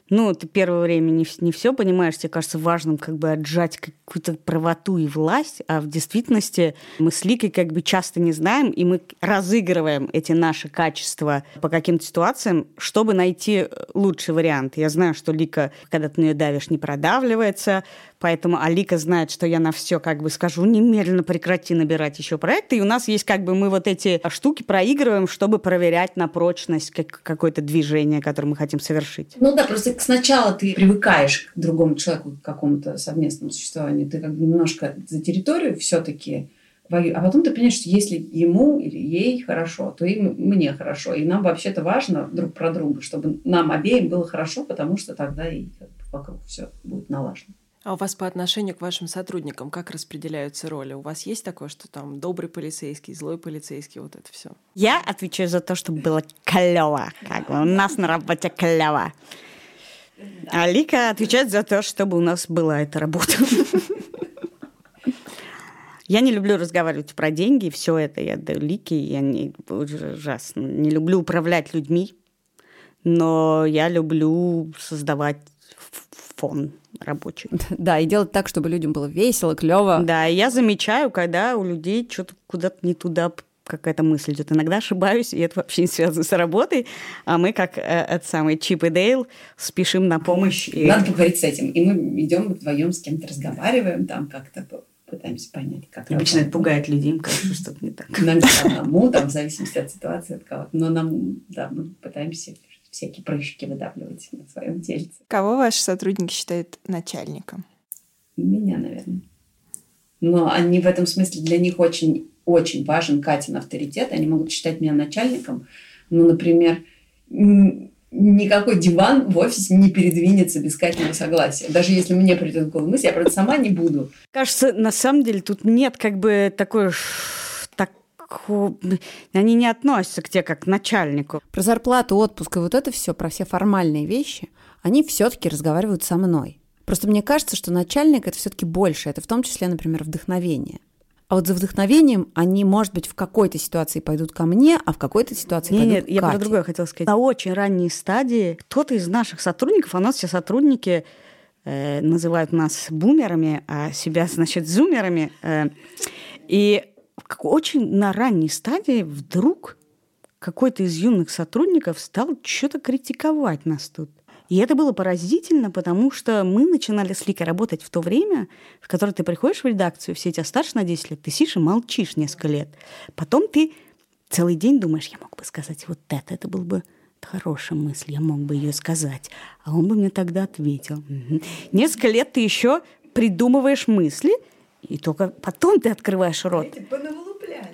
ну, ты первое время не, не все понимаешь, тебе кажется важным как бы отжать какую-то правоту и власть, а в действительности мы с Ликой как бы часто не знаем, и мы разыгрываем эти наши качества по каким-то ситуациям, чтобы найти лучший вариант. Я знаю, что Лика, когда ты на нее давишь, не продавливается, Поэтому Алика знает, что я на все как бы скажу, немедленно прекрати набирать еще проекты. И у нас есть как бы мы вот эти штуки проигрываем, чтобы проверять на прочность как, какое-то движение, которое мы хотим совершить. Ну да, просто сначала ты привыкаешь к другому человеку, к какому-то совместному существованию. Ты как бы немножко за территорию все-таки а потом ты понимаешь, что если ему или ей хорошо, то и мне хорошо. И нам вообще-то важно друг про друга, чтобы нам обеим было хорошо, потому что тогда и вокруг все будет налажено. А у вас по отношению к вашим сотрудникам как распределяются роли? У вас есть такое, что там добрый полицейский, злой полицейский, вот это все? Я отвечаю за то, чтобы было клево. Как бы у нас на работе клево. А Лика отвечает за то, чтобы у нас была эта работа. Я не люблю разговаривать про деньги, все это я даю Лике, я не, ужасно не люблю управлять людьми, но я люблю создавать фон рабочий. <laughs> Да, и делать так, чтобы людям было весело, клево. Да, и я замечаю, когда у людей что-то куда-то не туда какая-то мысль идет. Иногда ошибаюсь, и это вообще не связано с работой, а мы, как э, этот самый Чип и Дейл, спешим на помощь. И... Надо поговорить с этим. И мы идем вдвоем с кем-то разговариваем, там как-то пытаемся понять, как Обычно это пугает людей, им кажется, что-то не так. Нам одному, там, в зависимости от ситуации, от кого-то. Но нам, да, мы пытаемся всякие прыщики выдавливать на своем тельце. Кого ваши сотрудники считают начальником? Меня, наверное. Но они в этом смысле для них очень, очень важен Катин авторитет. Они могут считать меня начальником. Ну, например, никакой диван в офисе не передвинется без Катиного согласия. Даже если мне придет в голову мысль, я просто сама не буду. Кажется, на самом деле тут нет как бы такой они не относятся к тебе как к начальнику. Про зарплату, отпуск и вот это все, про все формальные вещи, они все-таки разговаривают со мной. Просто мне кажется, что начальник это все-таки больше. Это в том числе, например, вдохновение. А вот за вдохновением они, может быть, в какой-то ситуации пойдут ко мне, а в какой-то ситуации Нет, пойдут нет, к я про Кате. другое хотела сказать. На очень ранней стадии кто-то из наших сотрудников, а у нас все сотрудники э, называют нас бумерами, а себя, значит, зумерами. э, и очень на ранней стадии вдруг какой-то из юных сотрудников стал что-то критиковать нас тут. И это было поразительно, потому что мы начинали с Ликой работать в то время, в которое ты приходишь в редакцию, все тебя старше на 10 лет, ты сидишь и молчишь несколько лет. Потом ты целый день думаешь, я мог бы сказать вот это, это был бы хорошая мысль, я мог бы ее сказать. А он бы мне тогда ответил. Несколько лет ты еще придумываешь мысли, и только потом ты открываешь рот.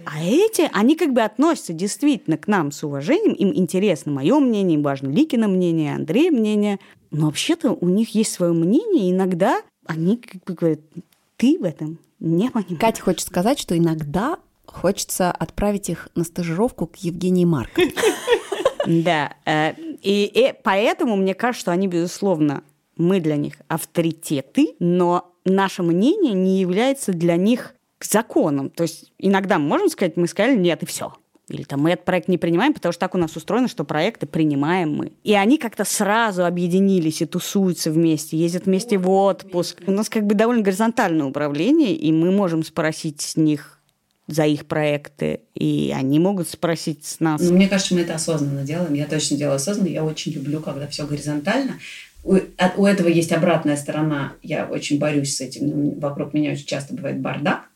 А эти, они как бы относятся действительно к нам с уважением, им интересно мое мнение, им важно Ликино мнение, Андрея мнение, но вообще-то у них есть свое мнение, и иногда они как бы говорят, ты в этом не понимаешь. Катя хочет сказать, что иногда хочется отправить их на стажировку к Евгении Марковне. Да, э, и, и поэтому мне кажется, что они, безусловно, мы для них авторитеты, но наше мнение не является для них законом. То есть иногда мы можем сказать, мы сказали нет, и все. Или там мы этот проект не принимаем, потому что так у нас устроено, что проекты принимаем мы. И они как-то сразу объединились и тусуются вместе, ездят вместе в отпуск. У нас как бы довольно горизонтальное управление, и мы можем спросить с них за их проекты, и они могут спросить с нас. Ну, мне кажется, мы это осознанно делаем. Я точно делаю осознанно. Я очень люблю, когда все горизонтально. У, от- у этого есть обратная сторона. Я очень борюсь с этим. Вокруг меня очень часто бывает бардак.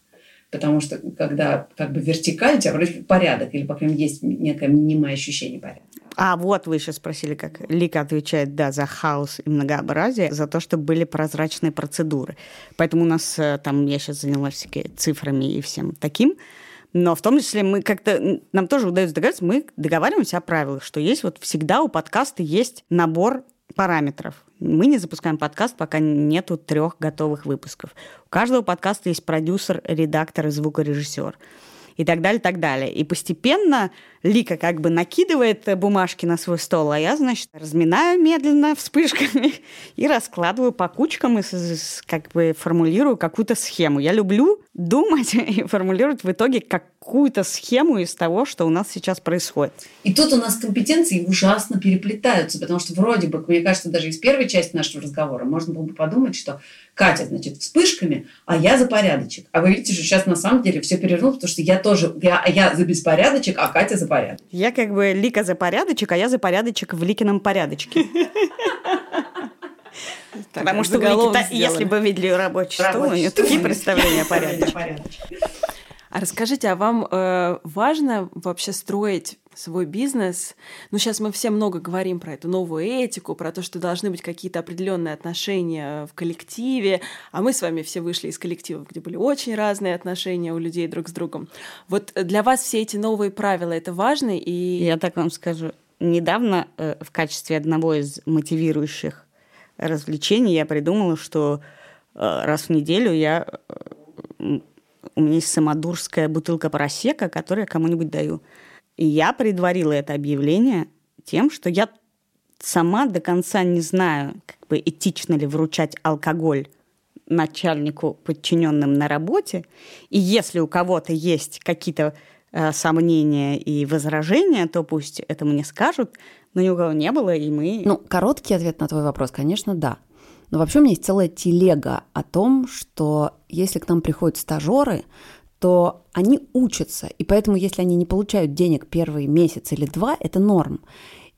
Потому что когда как бы вертикаль, у тебя вроде порядок, или, по крайней мере, есть некое мнимое ощущение порядка. А вот вы сейчас спросили, как Лика отвечает, да, за хаос и многообразие, за то, чтобы были прозрачные процедуры. Поэтому у нас э, там, я сейчас занялась всякими цифрами и всем таким, но в том числе мы как-то, нам тоже удается договориться, мы договариваемся о правилах, что есть вот всегда у подкаста есть набор параметров. Мы не запускаем подкаст, пока нету трех готовых выпусков. У каждого подкаста есть продюсер, редактор и звукорежиссер и так далее, так далее. И постепенно Лика как бы накидывает э, бумажки на свой стол, а я, значит, разминаю медленно вспышками <laughs> и раскладываю по кучкам и как бы формулирую какую-то схему. Я люблю думать <laughs> и формулировать в итоге какую-то схему из того, что у нас сейчас происходит. И тут у нас компетенции ужасно переплетаются, потому что вроде бы, мне кажется, даже из первой части нашего разговора можно было бы подумать, что Катя, значит, вспышками, а я за порядочек. А вы видите, что сейчас на самом деле все перевернулось, потому что я тоже, я, я за беспорядочек, а Катя за порядок. Я как бы Лика за порядочек, а я за порядочек в Ликином порядочке. <laughs> Потому что если бы видели рабочий стол, у нее такие представления о порядке. А расскажите, а вам э, важно вообще строить свой бизнес? Ну, сейчас мы все много говорим про эту новую этику, про то, что должны быть какие-то определенные отношения в коллективе, а мы с вами все вышли из коллективов, где были очень разные отношения у людей друг с другом. Вот для вас все эти новые правила это важно и Я так вам скажу. Недавно э, в качестве одного из мотивирующих развлечений я придумала, что э, раз в неделю я э, у меня есть самодурская бутылка просека, которую я кому-нибудь даю. И я предварила это объявление тем, что я сама до конца не знаю, как бы этично ли вручать алкоголь начальнику, подчиненным на работе. И если у кого-то есть какие-то э, сомнения и возражения, то пусть это мне скажут. Но ни у кого не было, и мы... Ну, короткий ответ на твой вопрос, конечно, да. Но вообще у меня есть целая телега о том, что если к нам приходят стажеры, то они учатся, и поэтому если они не получают денег первый месяц или два, это норм.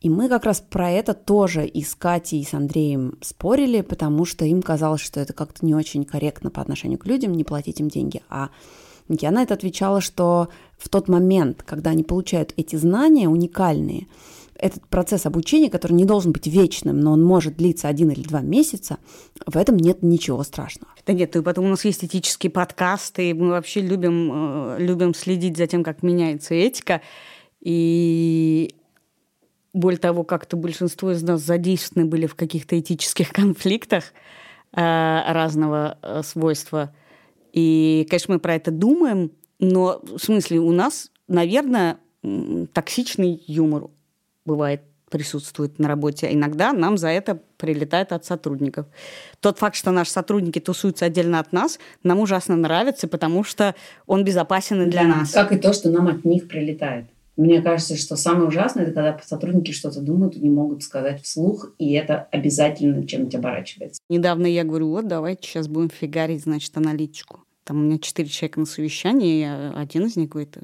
И мы как раз про это тоже и с Катей, и с Андреем спорили, потому что им казалось, что это как-то не очень корректно по отношению к людям, не платить им деньги. А я на это отвечала, что в тот момент, когда они получают эти знания уникальные, этот процесс обучения, который не должен быть вечным, но он может длиться один или два месяца, в этом нет ничего страшного. Да нет, и потом у нас есть этические подкасты, и мы вообще любим, э, любим следить за тем, как меняется этика. И более того, как-то большинство из нас задействованы были в каких-то этических <laughs> конфликтах э, разного э, свойства. И, конечно, мы про это думаем, но в смысле у нас, наверное, токсичный юмор бывает присутствует на работе. Иногда нам за это прилетает от сотрудников. Тот факт, что наши сотрудники тусуются отдельно от нас, нам ужасно нравится, потому что он безопасен и для нас. Как и то, что нам от них прилетает. Мне кажется, что самое ужасное, это когда сотрудники что-то думают и не могут сказать вслух, и это обязательно чем-нибудь оборачивается. Недавно я говорю, вот давайте сейчас будем фигарить, значит, аналитику. Там у меня четыре человека на совещании, и один из них говорит,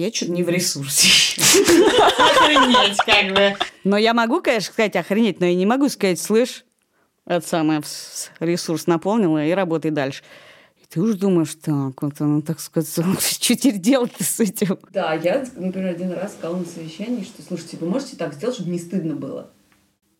я что-то не в ресурсе. Охренеть, как бы. Но я могу, конечно, сказать охренеть, но я не могу сказать, слышь, это самое, ресурс наполнила и работай дальше. Ты уж думаешь, так, вот она, так сказать, <laughs> что теперь делать-то с этим? Да, я, например, один раз сказала на совещании, что, слушайте, вы можете так сделать, чтобы не стыдно было?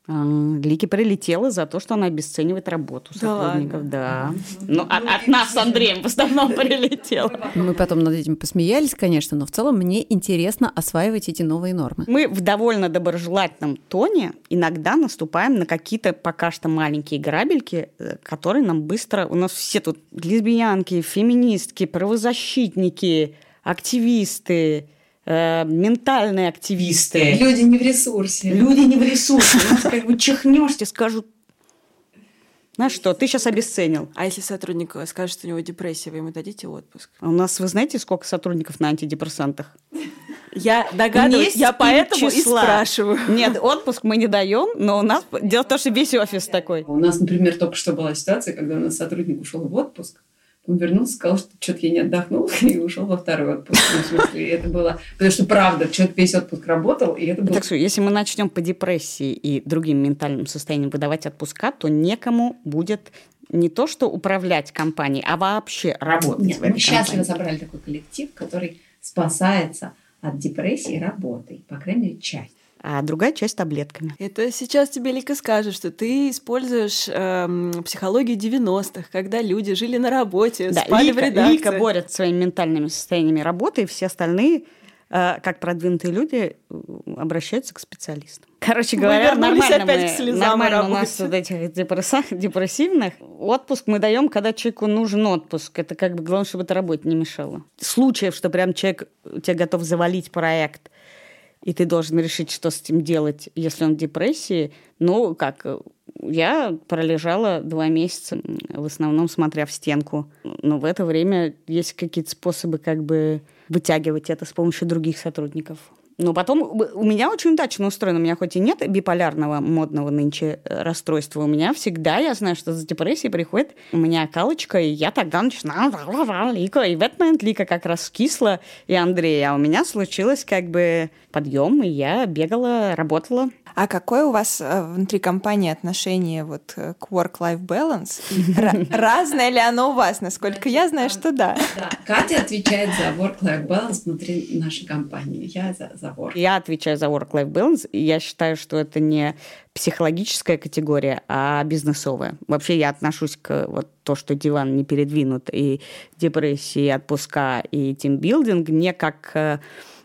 А, Лики прилетела за то, что она обесценивает работу сотрудников. Да. Ну, от, от нас с Андреем в основном прилетела. Мы потом над этим посмеялись, конечно, но в целом мне интересно осваивать эти новые нормы. Мы в довольно доброжелательном тоне иногда наступаем на какие-то пока что маленькие грабельки, э, которые нам быстро... У нас все тут лесбиянки, феминистки, правозащитники, активисты, э, ментальные активисты. Люди не в ресурсе. Люди не в ресурсе. У нас как бы чихнешь, тебе скажут, знаешь что, ты сейчас обесценил. А если сотрудник скажет, что у него депрессия, вы ему дадите отпуск? А у нас, вы знаете, сколько сотрудников на антидепрессантах? Я догадываюсь, я поэтому числа. и спрашиваю. Нет, отпуск мы не даем, но у нас дело в том, что весь офис такой. У нас, например, только что была ситуация, когда у нас сотрудник ушел в отпуск, он вернулся, сказал, что что-то я не отдохнул, <laughs> и ушел во второй отпуск. Ну, в смысле, это было... Потому что, правда, человек весь отпуск работал, и это было... Так что, если мы начнем по депрессии и другим ментальным состояниям выдавать отпуска, то некому будет не то, что управлять компанией, а вообще работать Нет, в этой мы счастливо собрали такой коллектив, который спасается от депрессии работой, по крайней мере, часть а другая часть таблетками. Это сейчас тебе Лика скажет, что ты используешь эм, психологию 90-х, когда люди жили на работе, да, спали Лика, в редакции. Лика борется своими ментальными состояниями работы, и все остальные э, как продвинутые люди обращаются к специалистам. Короче говоря, мы нормально, опять мы, нормально у нас вот этих <laughs> депрессивных. Отпуск мы даем, когда человеку нужен отпуск. Это как бы главное, чтобы это работе не мешало. Случаев, что прям человек тебе готов завалить проект, и ты должен решить, что с этим делать, если он в депрессии. Ну, как, я пролежала два месяца, в основном смотря в стенку. Но в это время есть какие-то способы как бы вытягивать это с помощью других сотрудников. Но потом у меня очень удачно устроено. У меня хоть и нет биполярного модного нынче э, расстройства, у меня всегда, я знаю, что за депрессией приходит у меня калочка, и я тогда начинаю Лика. И в этот момент Лика как раз кисла, и Андрей. А у меня случилось как бы подъем, и я бегала, работала. А какое у вас э, внутри компании отношение вот э, к work-life balance? Разное ли оно у вас? Насколько я знаю, что да. Катя отвечает за work-life balance внутри нашей компании. Я за, за work. Я отвечаю за work-life balance, и я считаю, что это не психологическая категория, а бизнесовая. Вообще я отношусь к вот то, что диван не передвинут, и депрессии, и отпуска, и тимбилдинг не как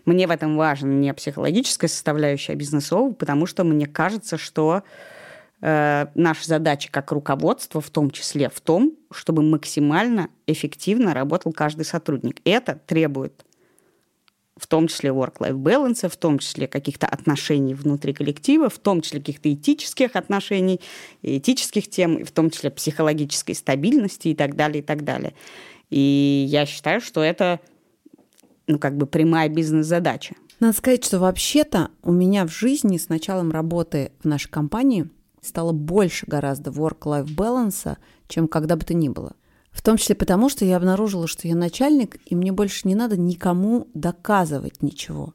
мне в этом важна не психологическая составляющая, а бизнесовая, потому что мне кажется, что э, наша задача как руководство в том числе в том, чтобы максимально эффективно работал каждый сотрудник. Это требует в том числе work-life balance, в том числе каких-то отношений внутри коллектива, в том числе каких-то этических отношений, этических тем, в том числе психологической стабильности и так далее, и так далее. И я считаю, что это ну, как бы прямая бизнес-задача. Надо сказать, что вообще-то у меня в жизни с началом работы в нашей компании стало больше гораздо work-life balance, чем когда бы то ни было. В том числе потому, что я обнаружила, что я начальник, и мне больше не надо никому доказывать ничего.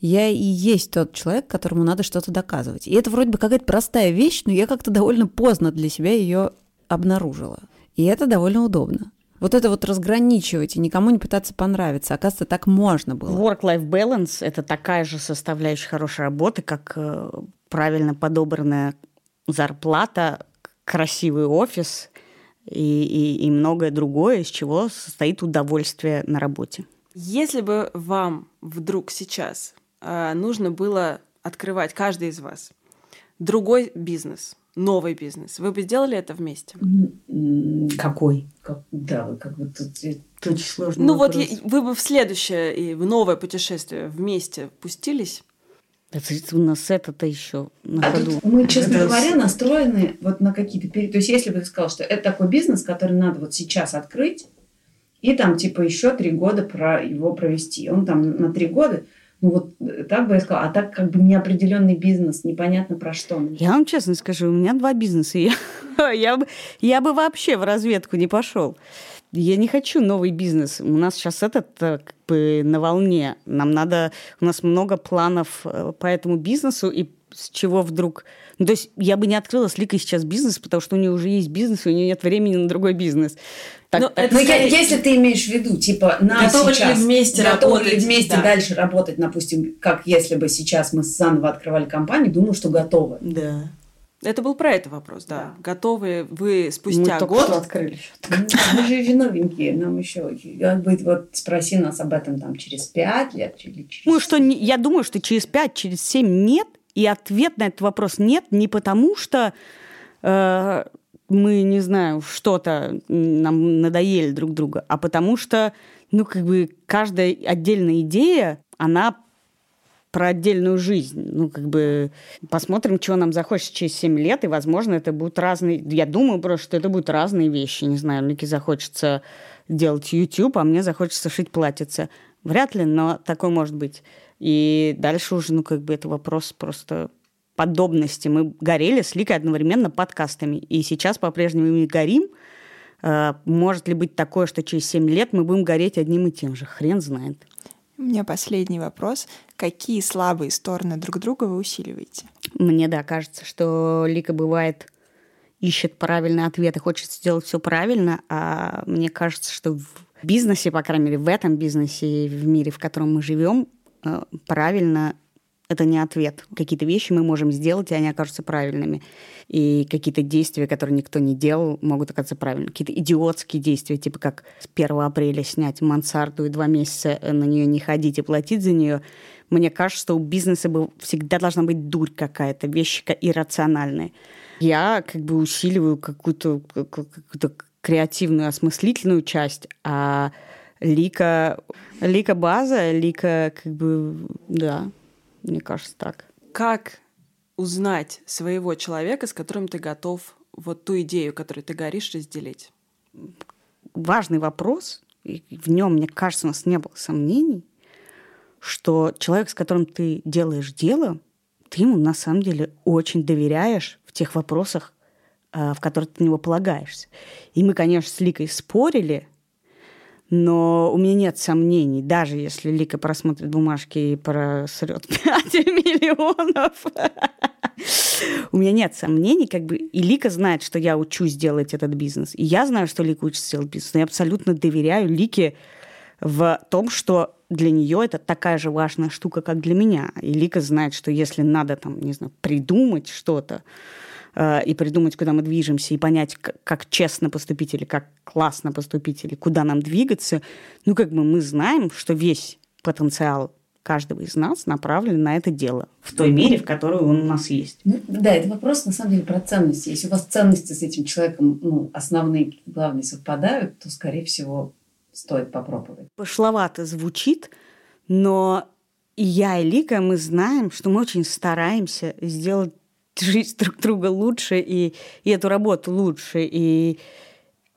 Я и есть тот человек, которому надо что-то доказывать. И это вроде бы какая-то простая вещь, но я как-то довольно поздно для себя ее обнаружила. И это довольно удобно. Вот это вот разграничивать и никому не пытаться понравиться. Оказывается, так можно было. Work-life balance – это такая же составляющая хорошей работы, как э, правильно подобранная зарплата, красивый офис и, и, и многое другое, из чего состоит удовольствие на работе. Если бы вам вдруг сейчас э, нужно было открывать, каждый из вас, другой бизнес – новый бизнес. Вы бы сделали это вместе? Какой? Как, да, как бы тут, тут очень сложно. Ну вопрос. вот вы бы в следующее и в новое путешествие вместе пустились? Это у нас это-то еще на а ходу. Мы, честно это... говоря, настроены вот на какие-то... То есть если бы ты сказал, что это такой бизнес, который надо вот сейчас открыть, и там типа еще три года про его провести. Он там на три года, так бы я сказала, а так как бы неопределенный бизнес, непонятно про что. Я вам честно скажу, у меня два бизнеса, <laughs> я, я, бы, я бы вообще в разведку не пошел. Я не хочу новый бизнес. У нас сейчас этот э, как бы на волне. Нам надо... У нас много планов э, по этому бизнесу, и с чего вдруг... Ну, то есть я бы не открыла с Ликой сейчас бизнес, потому что у нее уже есть бизнес, и у нее нет времени на другой бизнес. Так, Но, это, ну, скорее... если ты имеешь в виду, типа, на готовы сейчас, ли вместе готовы работать, ли вместе да. дальше работать, допустим, как если бы сейчас мы заново открывали компанию, думаю, что готовы. Да. Это был про это вопрос, да. да. Готовы вы спустя мы год? Что открыли счет. Мы же еще новенькие, нам еще как бы вот спроси нас об этом там через пять лет или через. Ну что, я думаю, что через пять, через семь нет, и ответ на этот вопрос нет не потому, что э, мы не знаю что-то нам надоели друг друга, а потому что ну как бы каждая отдельная идея она про отдельную жизнь. Ну, как бы посмотрим, чего нам захочется через 7 лет, и, возможно, это будут разные... Я думаю просто, что это будут разные вещи. Не знаю, Лике захочется делать YouTube, а мне захочется шить платьице. Вряд ли, но такое может быть. И дальше уже, ну, как бы это вопрос просто подобности. Мы горели с Ликой одновременно подкастами, и сейчас по-прежнему мы горим. Э, может ли быть такое, что через 7 лет мы будем гореть одним и тем же? Хрен знает. У меня последний вопрос. Какие слабые стороны друг друга вы усиливаете? Мне, да, кажется, что Лика бывает ищет правильный ответ и хочет сделать все правильно, а мне кажется, что в бизнесе, по крайней мере, в этом бизнесе, в мире, в котором мы живем, правильно это не ответ. Какие-то вещи мы можем сделать, и они окажутся правильными. И какие-то действия, которые никто не делал, могут оказаться правильными. Какие-то идиотские действия, типа как с 1 апреля снять мансарду и два месяца на нее не ходить и платить за нее. Мне кажется, что у бизнеса всегда должна быть дурь какая-то, вещи иррациональные. Я как бы усиливаю какую-то какую креативную, осмыслительную часть, а Лика, Лика база, Лика как бы, да, мне кажется, так. Как узнать своего человека, с которым ты готов вот ту идею, которой ты горишь, разделить? Важный вопрос, и в нем, мне кажется, у нас не было сомнений, что человек, с которым ты делаешь дело, ты ему на самом деле очень доверяешь в тех вопросах, э, в которых ты на него полагаешься. И мы, конечно, с Ликой спорили но у меня нет сомнений, даже если Лика просмотрит бумажки и просрет 5 <laughs> миллионов. У меня нет сомнений, как бы, и Лика знает, что я учусь делать этот бизнес. И я знаю, что Лика учится делать бизнес. Но я абсолютно доверяю Лике в том, что для нее это такая же важная штука, как для меня. И Лика знает, что если надо там, не знаю, придумать что-то, и придумать, куда мы движемся, и понять, как честно поступить или как классно поступить, или куда нам двигаться, ну, как бы мы знаем, что весь потенциал каждого из нас направлен на это дело в той мере, в которой он у нас есть. Ну, да, это вопрос на самом деле про ценности. Если у вас ценности с этим человеком ну, основные, главные совпадают, то, скорее всего, стоит попробовать. Пошловато звучит, но и я, и Лика, мы знаем, что мы очень стараемся сделать <laughs> жизнь друг друга лучше и, и эту работу лучше. И,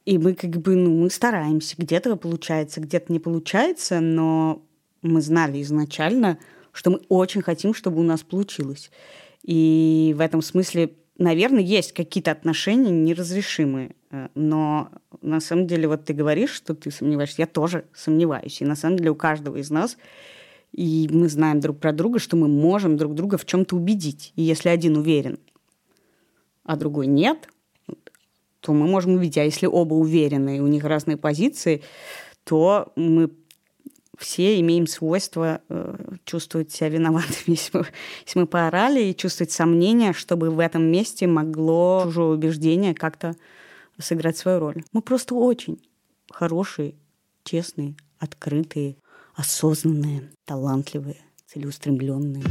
и мы как бы, ну, мы стараемся. Где-то получается, где-то не получается, но мы знали изначально, что мы очень хотим, чтобы у нас получилось. И в этом смысле, наверное, есть какие-то отношения неразрешимые. Э, но на самом деле, вот ты говоришь, что ты сомневаешься, я тоже сомневаюсь. И на самом деле у каждого из нас и мы знаем друг про друга, что мы можем друг друга в чем-то убедить. И если один уверен, а другой нет, то мы можем увидеть. А если оба уверены, и у них разные позиции, то мы все имеем свойство э, чувствовать себя виноватыми, <laughs> если мы, если мы поорали, и чувствовать сомнения, чтобы в этом месте могло чужое убеждение как-то сыграть свою роль. Мы просто очень хорошие, честные, открытые, осознанные, талантливые, целеустремленные.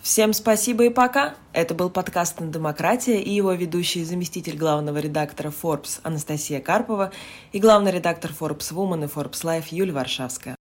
Всем спасибо и пока. Это был подкаст «Демократия» и его ведущий заместитель главного редактора Forbes Анастасия Карпова и главный редактор Forbes Woman и Forbes Life Юлия Варшавская.